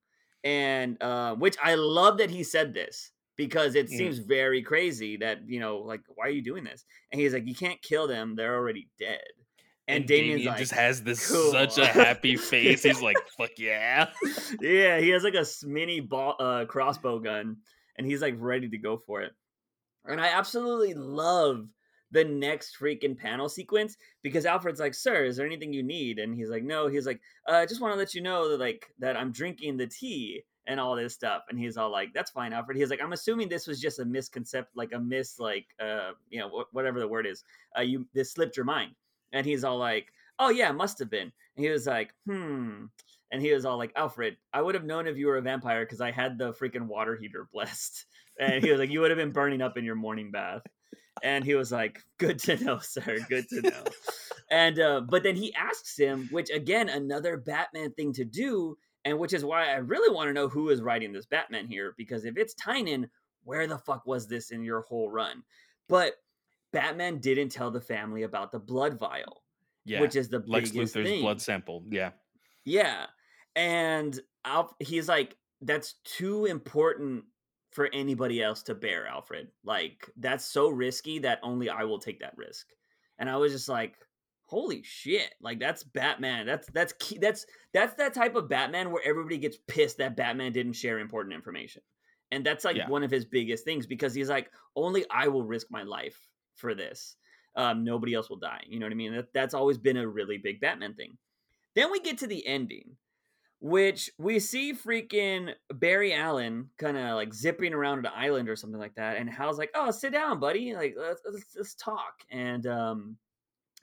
and uh, which I love that he said this because it Mhm. seems very crazy that you know like why are you doing this and he's like you can't kill them they're already dead and, Damian's Damian like just has this "Cool." such a happy face he's like fuck yeah yeah he has like a mini ball, uh, crossbow gun and he's like ready to go for it and I absolutely love the next freaking panel sequence because Alfred's like, "Sir, is there anything you need?" And he's like, "No." He's like, uh, "I just want to let you know that like that I'm drinking the tea and all this stuff." And he's all like, "That's fine, Alfred." He's like, "I'm assuming this was just a misconcept, like a miss, like uh, you know, wh- whatever the word is. Uh, you this slipped your mind." And he's all like, "Oh yeah, must have been." And he was like, "Hmm." And he was all like, "Alfred, I would have known if you were a vampire because I had the freaking water heater blessed." And he was like, "You would have been burning up in your morning bath." And he was like, "Good to know, sir. Good to know." and uh, but then he asks him, which again, another Batman thing to do, and which is why I really want to know who is writing this Batman here, because if it's Tynion, where the fuck was this in your whole run? But Batman didn't tell the family about the blood vial, yeah which is the lex biggest luthor's thing. blood sample yeah Yeah. And Alf- he's like, that's too important for anybody else to bear, Alfred. Like, that's so risky that only I will take that risk. And I was just like, holy shit. Like that's Batman. That's that's key, that's that's that type of Batman where everybody gets pissed that Batman didn't share important information. And that's like Yeah. one of his biggest things because he's like, only I will risk my life for this. Um, nobody else will die. You know what I mean? That, that's always been a really big Batman thing. Then we get to the ending, which we see freaking Barry Allen kind of like zipping around an island or something like that, and Hal's like, "Oh, sit down, buddy. Like, let's let's, let's talk." And um,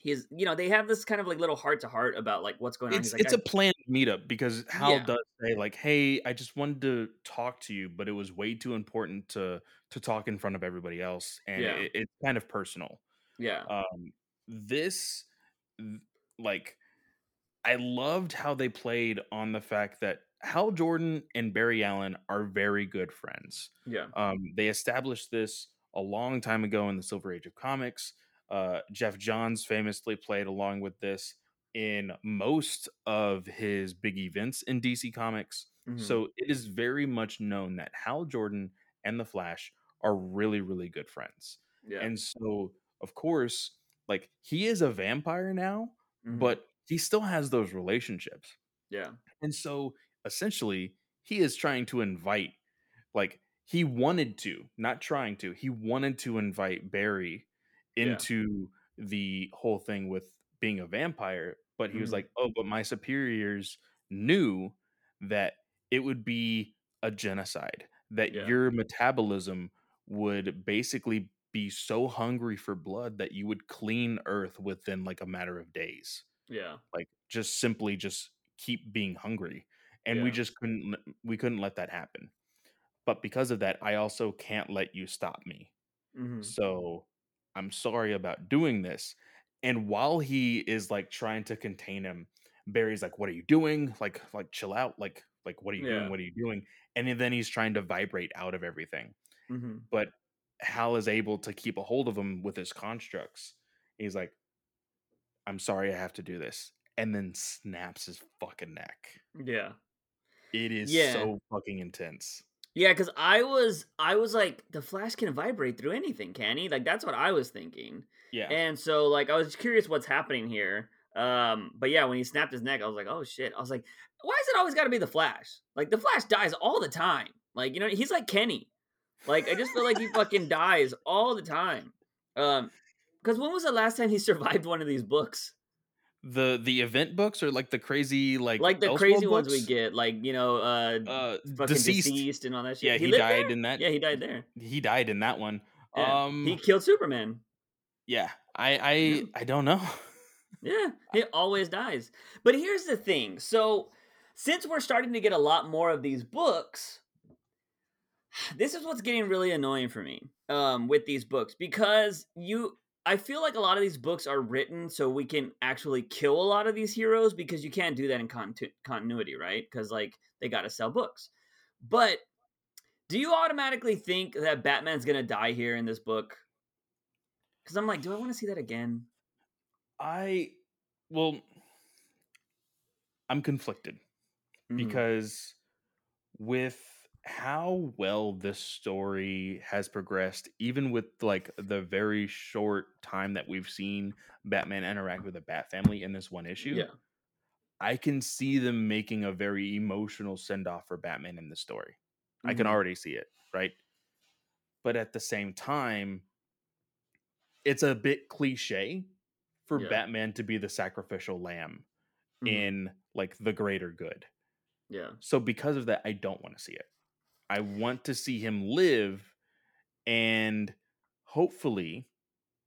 he's you know they have this kind of like little heart to heart about like what's going on. it's He's like, it's a planned meetup because Hal Yeah. does say like, "Hey, I just wanted to talk to you, but it was way too important to to talk in front of everybody else, and Yeah. it, it's kind of personal." yeah, Um, this like I loved how they played on the fact that Hal Jordan and Barry Allen are very good friends. Yeah. Um, they established this a long time ago in the Silver Age of Comics. Uh, Geoff Johns famously played along with this in most of his big events in DC Comics. Mhm. So it is very much known that Hal Jordan and the Flash are really, really good friends. yeah. And so, of course, like he is a vampire now, Mhm. but he still has those relationships. yeah. And so essentially, he is trying to invite, like, he wanted to, not trying to, he wanted to invite Barry Yeah. into the whole thing with being a vampire. But he was Mhm. like, oh, but my superiors knew that it would be a genocide, that Yeah. your metabolism would basically be so hungry for blood that you would clean Earth within like a matter of days Yeah. like just simply just keep being hungry and we just couldn't we couldn't let that happen but because of that i also can't let you stop me Mhm. so i'm sorry about doing this and while he is like trying to contain him barry's like what are you doing like like chill out like like what are you Yeah. doing what are you doing and then he's trying to vibrate out of everything Mhm. but hal is able to keep a hold of him with his constructs he's like i'm sorry i have to do this and then snaps his fucking neck Yeah. it is Yeah. so fucking intense Yeah, because I was I was like, the flash can vibrate through anything, can he? Like that's what I was thinking. yeah And so like I was curious what's happening here. Um, but yeah, when he snapped his neck, I was like, oh shit. I was like, why is it always gotta be the Flash? Like the Flash dies all the time. Like, you know, he's like Kenny. Like I just feel like he fucking dies all the time. Um because when was the last time he survived one of these books? the the event books or like the crazy like Like the Elseworld crazy ones we get, like, you know, uh uh deceased. deceased. and all that shit. yeah he, lived died there? in that Yeah, he died there. he died in that one Yeah. um he killed Superman. yeah i i Yeah. i don't know Yeah, he always dies. But here's the thing. So, since we're starting to get a lot more of these books, this is what's getting really annoying for me um, with these books because you. I feel like a lot of these books are written so we can actually kill a lot of these heroes because you can't do that in conti- continuity, right? Because like they got to sell books. But do you automatically think that Batman's gonna die here in this book? Because I'm like, do I want to see that again? i well i'm conflicted Mhm. because with how well this story has progressed even with like the very short time that we've seen batman interact with the bat family in this one issue yeah, i can see them making a very emotional send-off for batman in this story i can Mhm. already see it right but at the same time it's a bit cliche for Yeah. batman to be the sacrificial lamb Mhm. in like the greater good yeah. so because of that, I don't want to see it. I want to see him live and hopefully,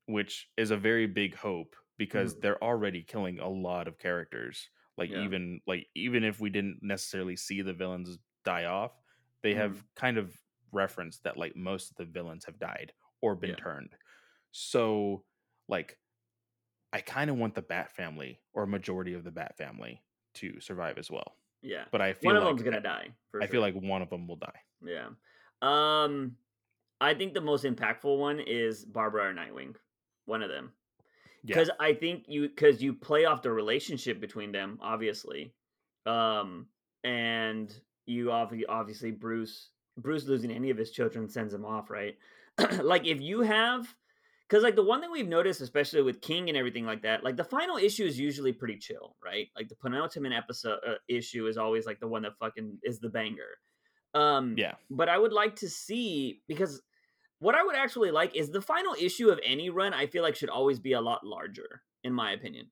which is a very big hope because Mhm. they're already killing a lot of characters. Like Yeah. even like even if we didn't necessarily see the villains die off, they Mm-hmm. have kind of referenced that like most of the villains have died or been Yeah. turned. So like I kind of want the Bat family or a majority of the Bat family to survive as well. Yeah. But I feel One of like them's gonna die. For I sure. feel like one of them will die. Yeah. Um, I think the most impactful one is Barbara or Nightwing. One of them, Yeah. because I think you because you play off the relationship between them, obviously, um, and you obviously obviously Bruce Bruce losing any of his children sends him off, right? like if you have because like the one thing we've noticed especially with king and everything like that like the final issue is usually pretty chill right like the penultimate episode uh, issue is always like the one that fucking is the banger um Yeah. but i would like to see because what i would actually like is the final issue of any run i feel like should always be a lot larger in my opinion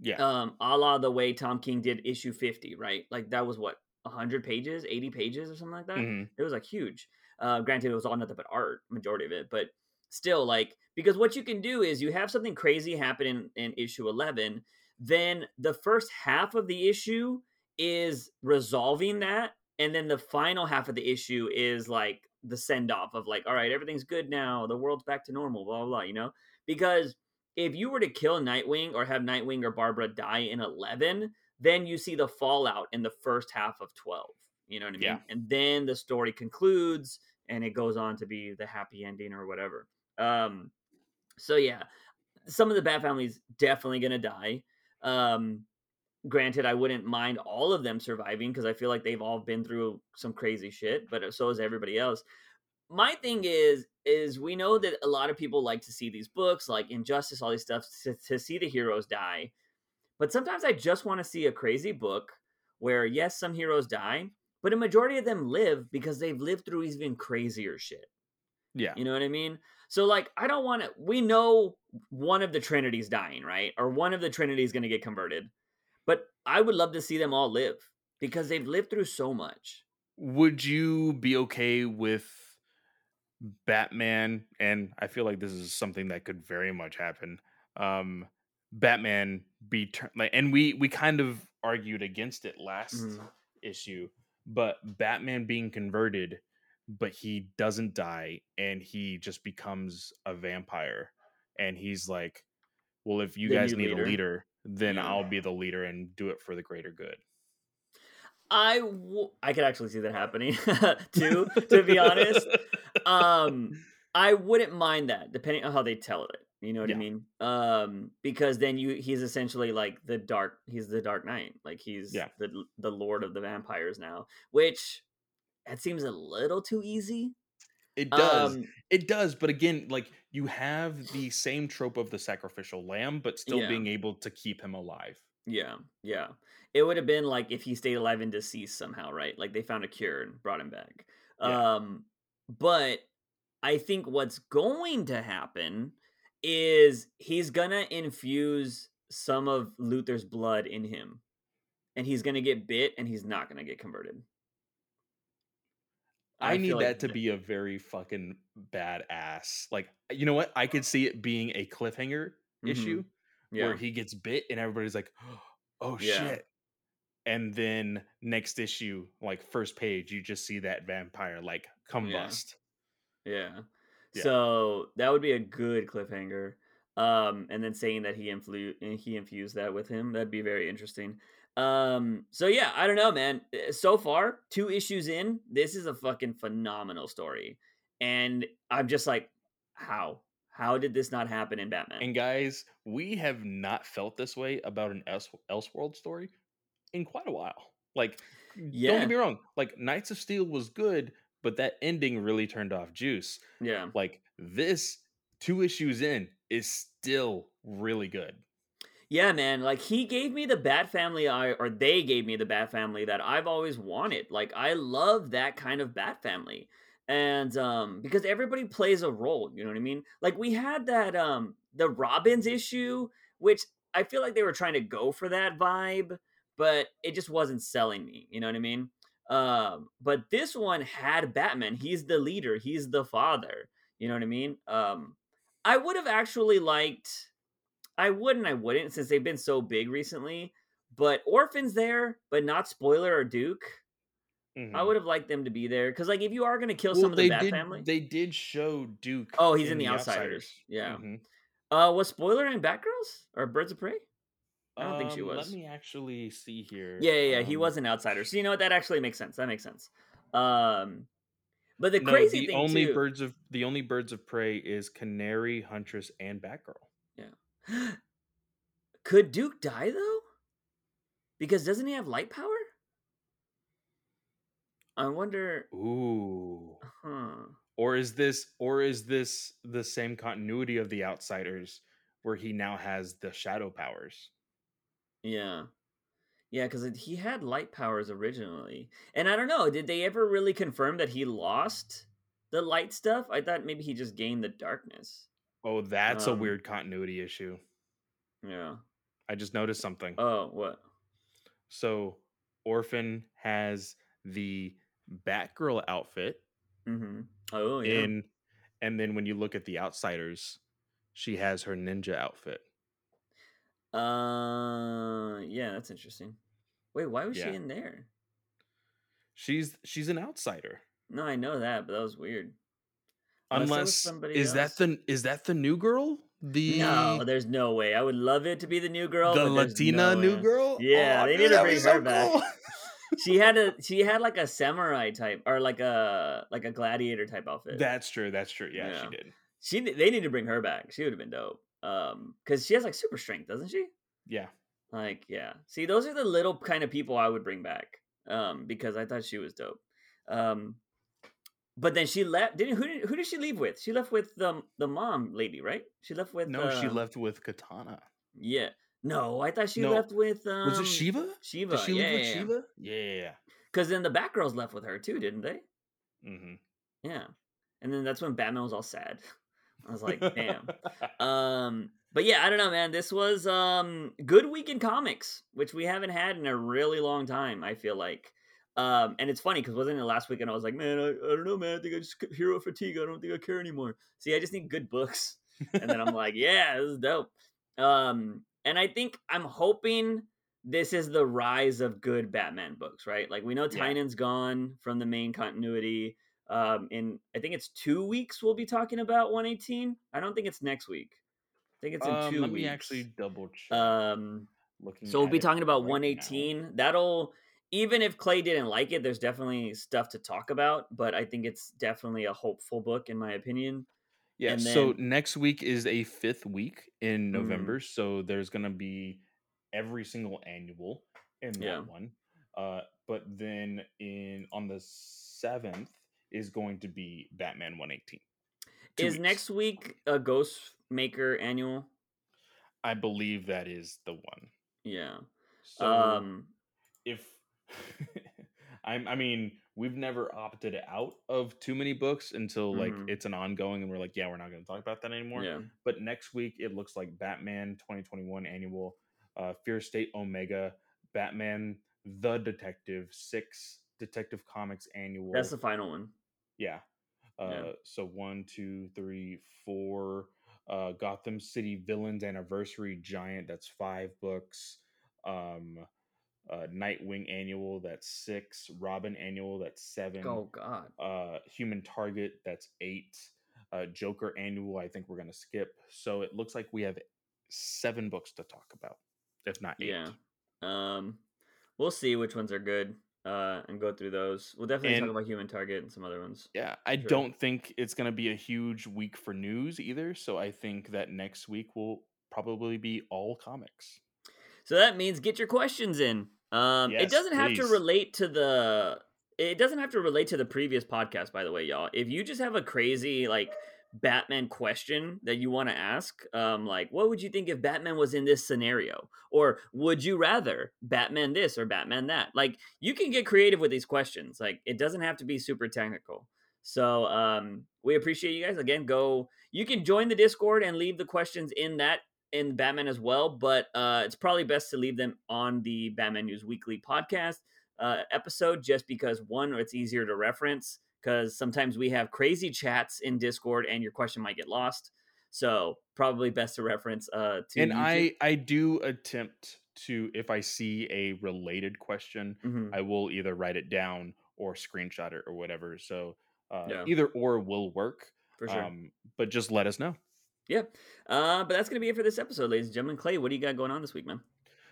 Yeah. um a la the way tom king did issue 50 right like that was what 100 pages 80 pages or something like that Mhm. it was like huge. Uh, granted, it was all nothing but art, majority of it, but still, like because what you can do is you have something crazy happen in, in issue eleven, then the first half of the issue is resolving that, and then the final half of the issue is like the send off of like, all right, everything's good now, the world's back to normal, blah blah blah, you know, because if you were to kill Nightwing or have Nightwing or Barbara die in 11, then you see the fallout in the first half of 12. You know what I mean? Yeah. And then the story concludes and it goes on to be the happy ending or whatever. Um so yeah, some of the Bat family's definitely going to die. Um granted I wouldn't mind all of them surviving because I feel like they've all been through some crazy shit, but uh, so has everybody else. My thing is is we know that a lot of people like to see these books like Injustice all these stuff to, to see the heroes die. But sometimes I just want to see a crazy book where yes, some heroes die, but a majority of them live because they've lived through even crazier shit. Yeah. You know what I mean? So like I don't want to we know one of the trinity's dying, right? Or one of the trinity's going to get converted. But I would love to see them all live because they've lived through so much. Would you be okay with Batman and I feel like this is something that could very much happen. Um Batman be tur- like and we we kind of argued against it last Mhm. issue, but Batman being converted but he doesn't die and he just becomes a vampire and he's like well if you The guys need leader? a leader then. I'll be the leader and do it for the greater good. I w- I could actually see that happening too to be honest. um i wouldn't mind that depending on how they tell it you know what Yeah. i mean um because then you he's essentially like the dark he's the dark knight like he's Yeah. the the lord of the vampires now which that seems a little too easy It does. um It does, but again, like you have the same trope of the sacrificial lamb, but still Yeah. being able to keep him alive. yeah yeah it would have been like if he stayed alive and deceased somehow right like they found a cure and brought him back Yeah. um but i think what's going to happen is he's gonna infuse some of luther's blood in him and he's gonna get bit and he's not gonna get converted I, need feel that to be a very fucking badass. Like, you know what? I could see it being a cliffhanger Mhm. issue yeah where he gets bit and everybody's like, "Oh Yeah. shit." And then next issue, like first page, you just see that vampire like combust. Yeah. Yeah. So that would be a good cliffhanger. Um, and then saying that he influ- he infused that with him, that'd be very interesting. Um, so yeah, I don't know, man. Uh, So far, two issues in, this is a fucking phenomenal story. And I'm just like, how? How did this not happen in Batman? And guys, we have not felt this way about an Else- Elseworld story in quite a while. Like, don't get me wrong. Like, Knights of Steel was good, but that ending really turned off juice. yeah. Like, this two issues in is still really good. Yeah, man. Like he gave me the Bat Family, I or they gave me the Bat Family that I've always wanted. Like I love that kind of Bat Family, and um, because everybody plays a role. You know what I mean? Like we had that um, the Robins issue, which I feel like they were trying to go for that vibe, but it just wasn't selling me. You know what I mean? Um, but this one had Batman. He's the leader. He's the father. You know what I mean? Um, I would have actually liked. I would and I wouldn't since they've been so big recently. But Orphan's there, but not Spoiler or Duke. I Mhm. would have liked them to be there because, like, if you are going to kill Well, some of the Bat did. family, They did show Duke. oh, he's in, the, Outsiders. Yeah. Mhm. Uh, was Spoiler in Batgirls or Birds of Prey? I don't think she Um, was. Let me actually see here. Yeah, yeah, yeah. He Um, was an outsider. So you know what? That actually makes sense. That makes sense. Um, but the no, crazy the thing only too. birds of the only birds of prey is Canary, Huntress, and Batgirl. Could Duke die though? Because doesn't he have light power? I wonder. Ooh. Huh. Or is this or is this the same continuity of the Outsiders where he now has the shadow powers? Yeah. Yeah, because he had light powers originally. And I don't know, did they ever really confirm that he lost the light stuff? I thought maybe he just gained the darkness. Oh, that's Um, a weird continuity issue. Yeah. I just noticed something. Oh, what? So, Orphan has the Batgirl outfit Mm-hmm. Oh, yeah. in and then when you look at the Outsiders, she has her ninja outfit. Uh, yeah, that's interesting. Wait, why was Yeah. she in there? She's she's an outsider. No, I know that, but that was weird. Unless Unless somebody is that the is that the new girl The No, there's no way. I would love it to be the new girl. the Latina no new way. girl. Yeah, Oh, they need to bring her back. cool. She had a she had like a samurai type or like a like a gladiator type outfit. That's true. That's true. Yeah, Yeah. she did. she they need to bring her back. She would have been dope. Um, because she has like super strength, doesn't she? Yeah. Like, yeah. See, those are the little kind of people I would bring back. Um, because I thought she was dope. Um, but then she left. Didn't who did who did she leave with? She left with the the mom lady, right? She left with No, she um, left with Katana. Yeah. No, I thought she No. left with um Was it Shiva? Shiva. Did she yeah, leave with yeah, yeah. Shiva? Yeah. Because then the Batgirls left with her too, didn't they? Mm-hmm. Yeah. And then that's when Batman was all sad. I was like, damn. Um, but yeah, I don't know, man. This was um good week in comics, which we haven't had in a really long time. I feel like, um, and it's funny because wasn't it last weekend? I was like, man, I, I don't know, man. I think I just hero fatigue. I don't think I care anymore. See, I just need good books, and then I'm like, yeah, this is dope. Um, and I think I'm hoping this is the rise of good Batman books, right? Like we know Yeah. Tynion's gone from the main continuity. Um, in I think it's two weeks we'll be talking about 118. I don't think it's next week. I think it's in Um, two let weeks. me actually double check. Um, Looking so we'll be talking about right now. 118. That'll even if Clay didn't like it, there's definitely stuff to talk about. But I think it's definitely a hopeful book in my opinion. Yeah. and so next week is a fifth week in Mhm. November. So there's gonna be every single annual in that Yeah. one. Uh, but then in on the seventh is going to be Batman 118. Two is weeks. next week a Ghost Maker annual? I believe that is the one. Yeah. So um. if I'm, I mean, we've never opted out of too many books until like Mhm. it's an ongoing, and we're like, yeah, we're not going to talk about that anymore. Yeah. But next week it looks like Batman 2021 annual, uh, Fear State Omega, Batman the Detective Six Detective Comics annual. That's the final one. yeah. Uh, Yeah. So one, two, three, four. Uh, Gotham City Villains Anniversary Giant. That's five books. Um, uh, Nightwing Annual. That's six. Robin Annual. That's seven Oh God. uh human target that's eight uh joker annual i think we're gonna skip so it looks like we have seven books to talk about if not eight Yeah. Um, we'll see which ones are good. Uh, and go through those. We'll definitely And- talk about Human Target and some other ones. yeah i Sure. don't think it's gonna be a huge week for news either so i think that next week will probably be all comics So that means get your questions in. Um, it doesn't have to relate to the. It doesn't have to relate to the previous podcast, by the way, y'all. If you just have a crazy like Batman question that you want to ask, um, like what would you think if Batman was in this scenario, or would you rather Batman this or Batman that? Like you can get creative with these questions. Like it doesn't have to be super technical. So um, we appreciate you guys. Again, go. You can join the Discord and leave the questions in that in Batman as well, but uh, it's probably best to leave them on the Batman News Weekly podcast uh, episode just because one, it's easier to reference because sometimes we have crazy chats in Discord and your question might get lost. So probably best to reference uh, to and YouTube. i i do attempt to if i see a related question Mhm. i will either write it down or screenshot it or whatever so uh, Yeah. either or will work for sure. um, but just let us know yeah. Uh, but that's gonna be it for this episode, ladies and gentlemen. Clay, what do you got going on this week, man?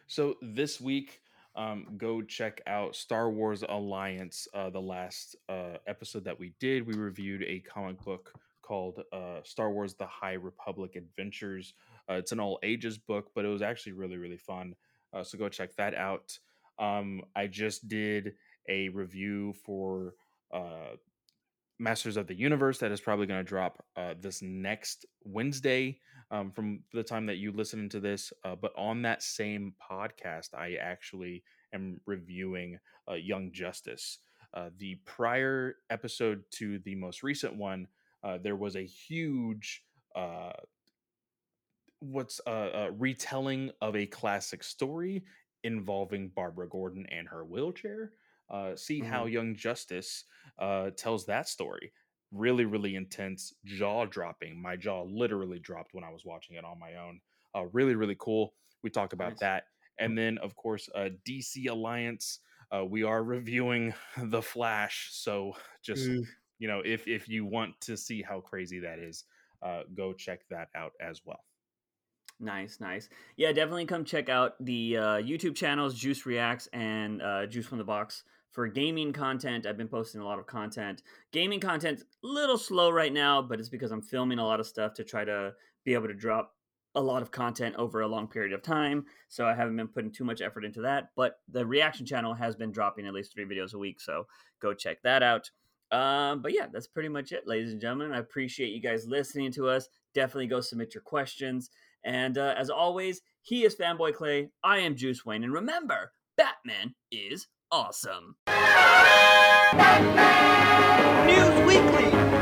So this week, um, go check out Star Wars Alliance. Uh, the last uh, episode that we did, we reviewed a comic book called uh, Star Wars: The High Republic Adventures. Uh, it's an all ages book, but it was actually really really fun. Uh, so go check that out. Um, I just did a review for uh, Masters of the Universe that is probably going to drop uh, this next Wednesday um, from the time that you listen to this. Uh, but on that same podcast, I actually am reviewing uh, Young Justice. Uh, the prior episode to the most recent one, uh, there was a huge uh, what's a retelling of a classic story involving Barbara Gordon and her wheelchair. Uh, see how Young Justice uh, tells that story. Really, really intense, jaw dropping. My jaw literally dropped when I was watching it on my own. Uh, really, really cool. We talk about Nice. that. And then, of course, uh, DC Alliance. Uh, we are reviewing The Flash. So just, you know, if, if you want to see how crazy that is, uh, go check that out as well. Nice, nice. Yeah, definitely come check out the uh, YouTube channels Juice Reacts and uh, Juice from the Box for gaming content. I've been posting a lot of content. Gaming content's a little slow right now, but it's because I'm filming a lot of stuff to try to be able to drop a lot of content over a long period of time. So I haven't been putting too much effort into that. But the reaction channel has been dropping at least three videos a week. So go check that out. Um, but yeah, that's pretty much it, ladies and gentlemen. I appreciate you guys listening to us. Definitely go submit your questions. And uh, as always, he is Fanboy Clay. I am Juice Wayne. And remember, Batman is awesome. News Weekly.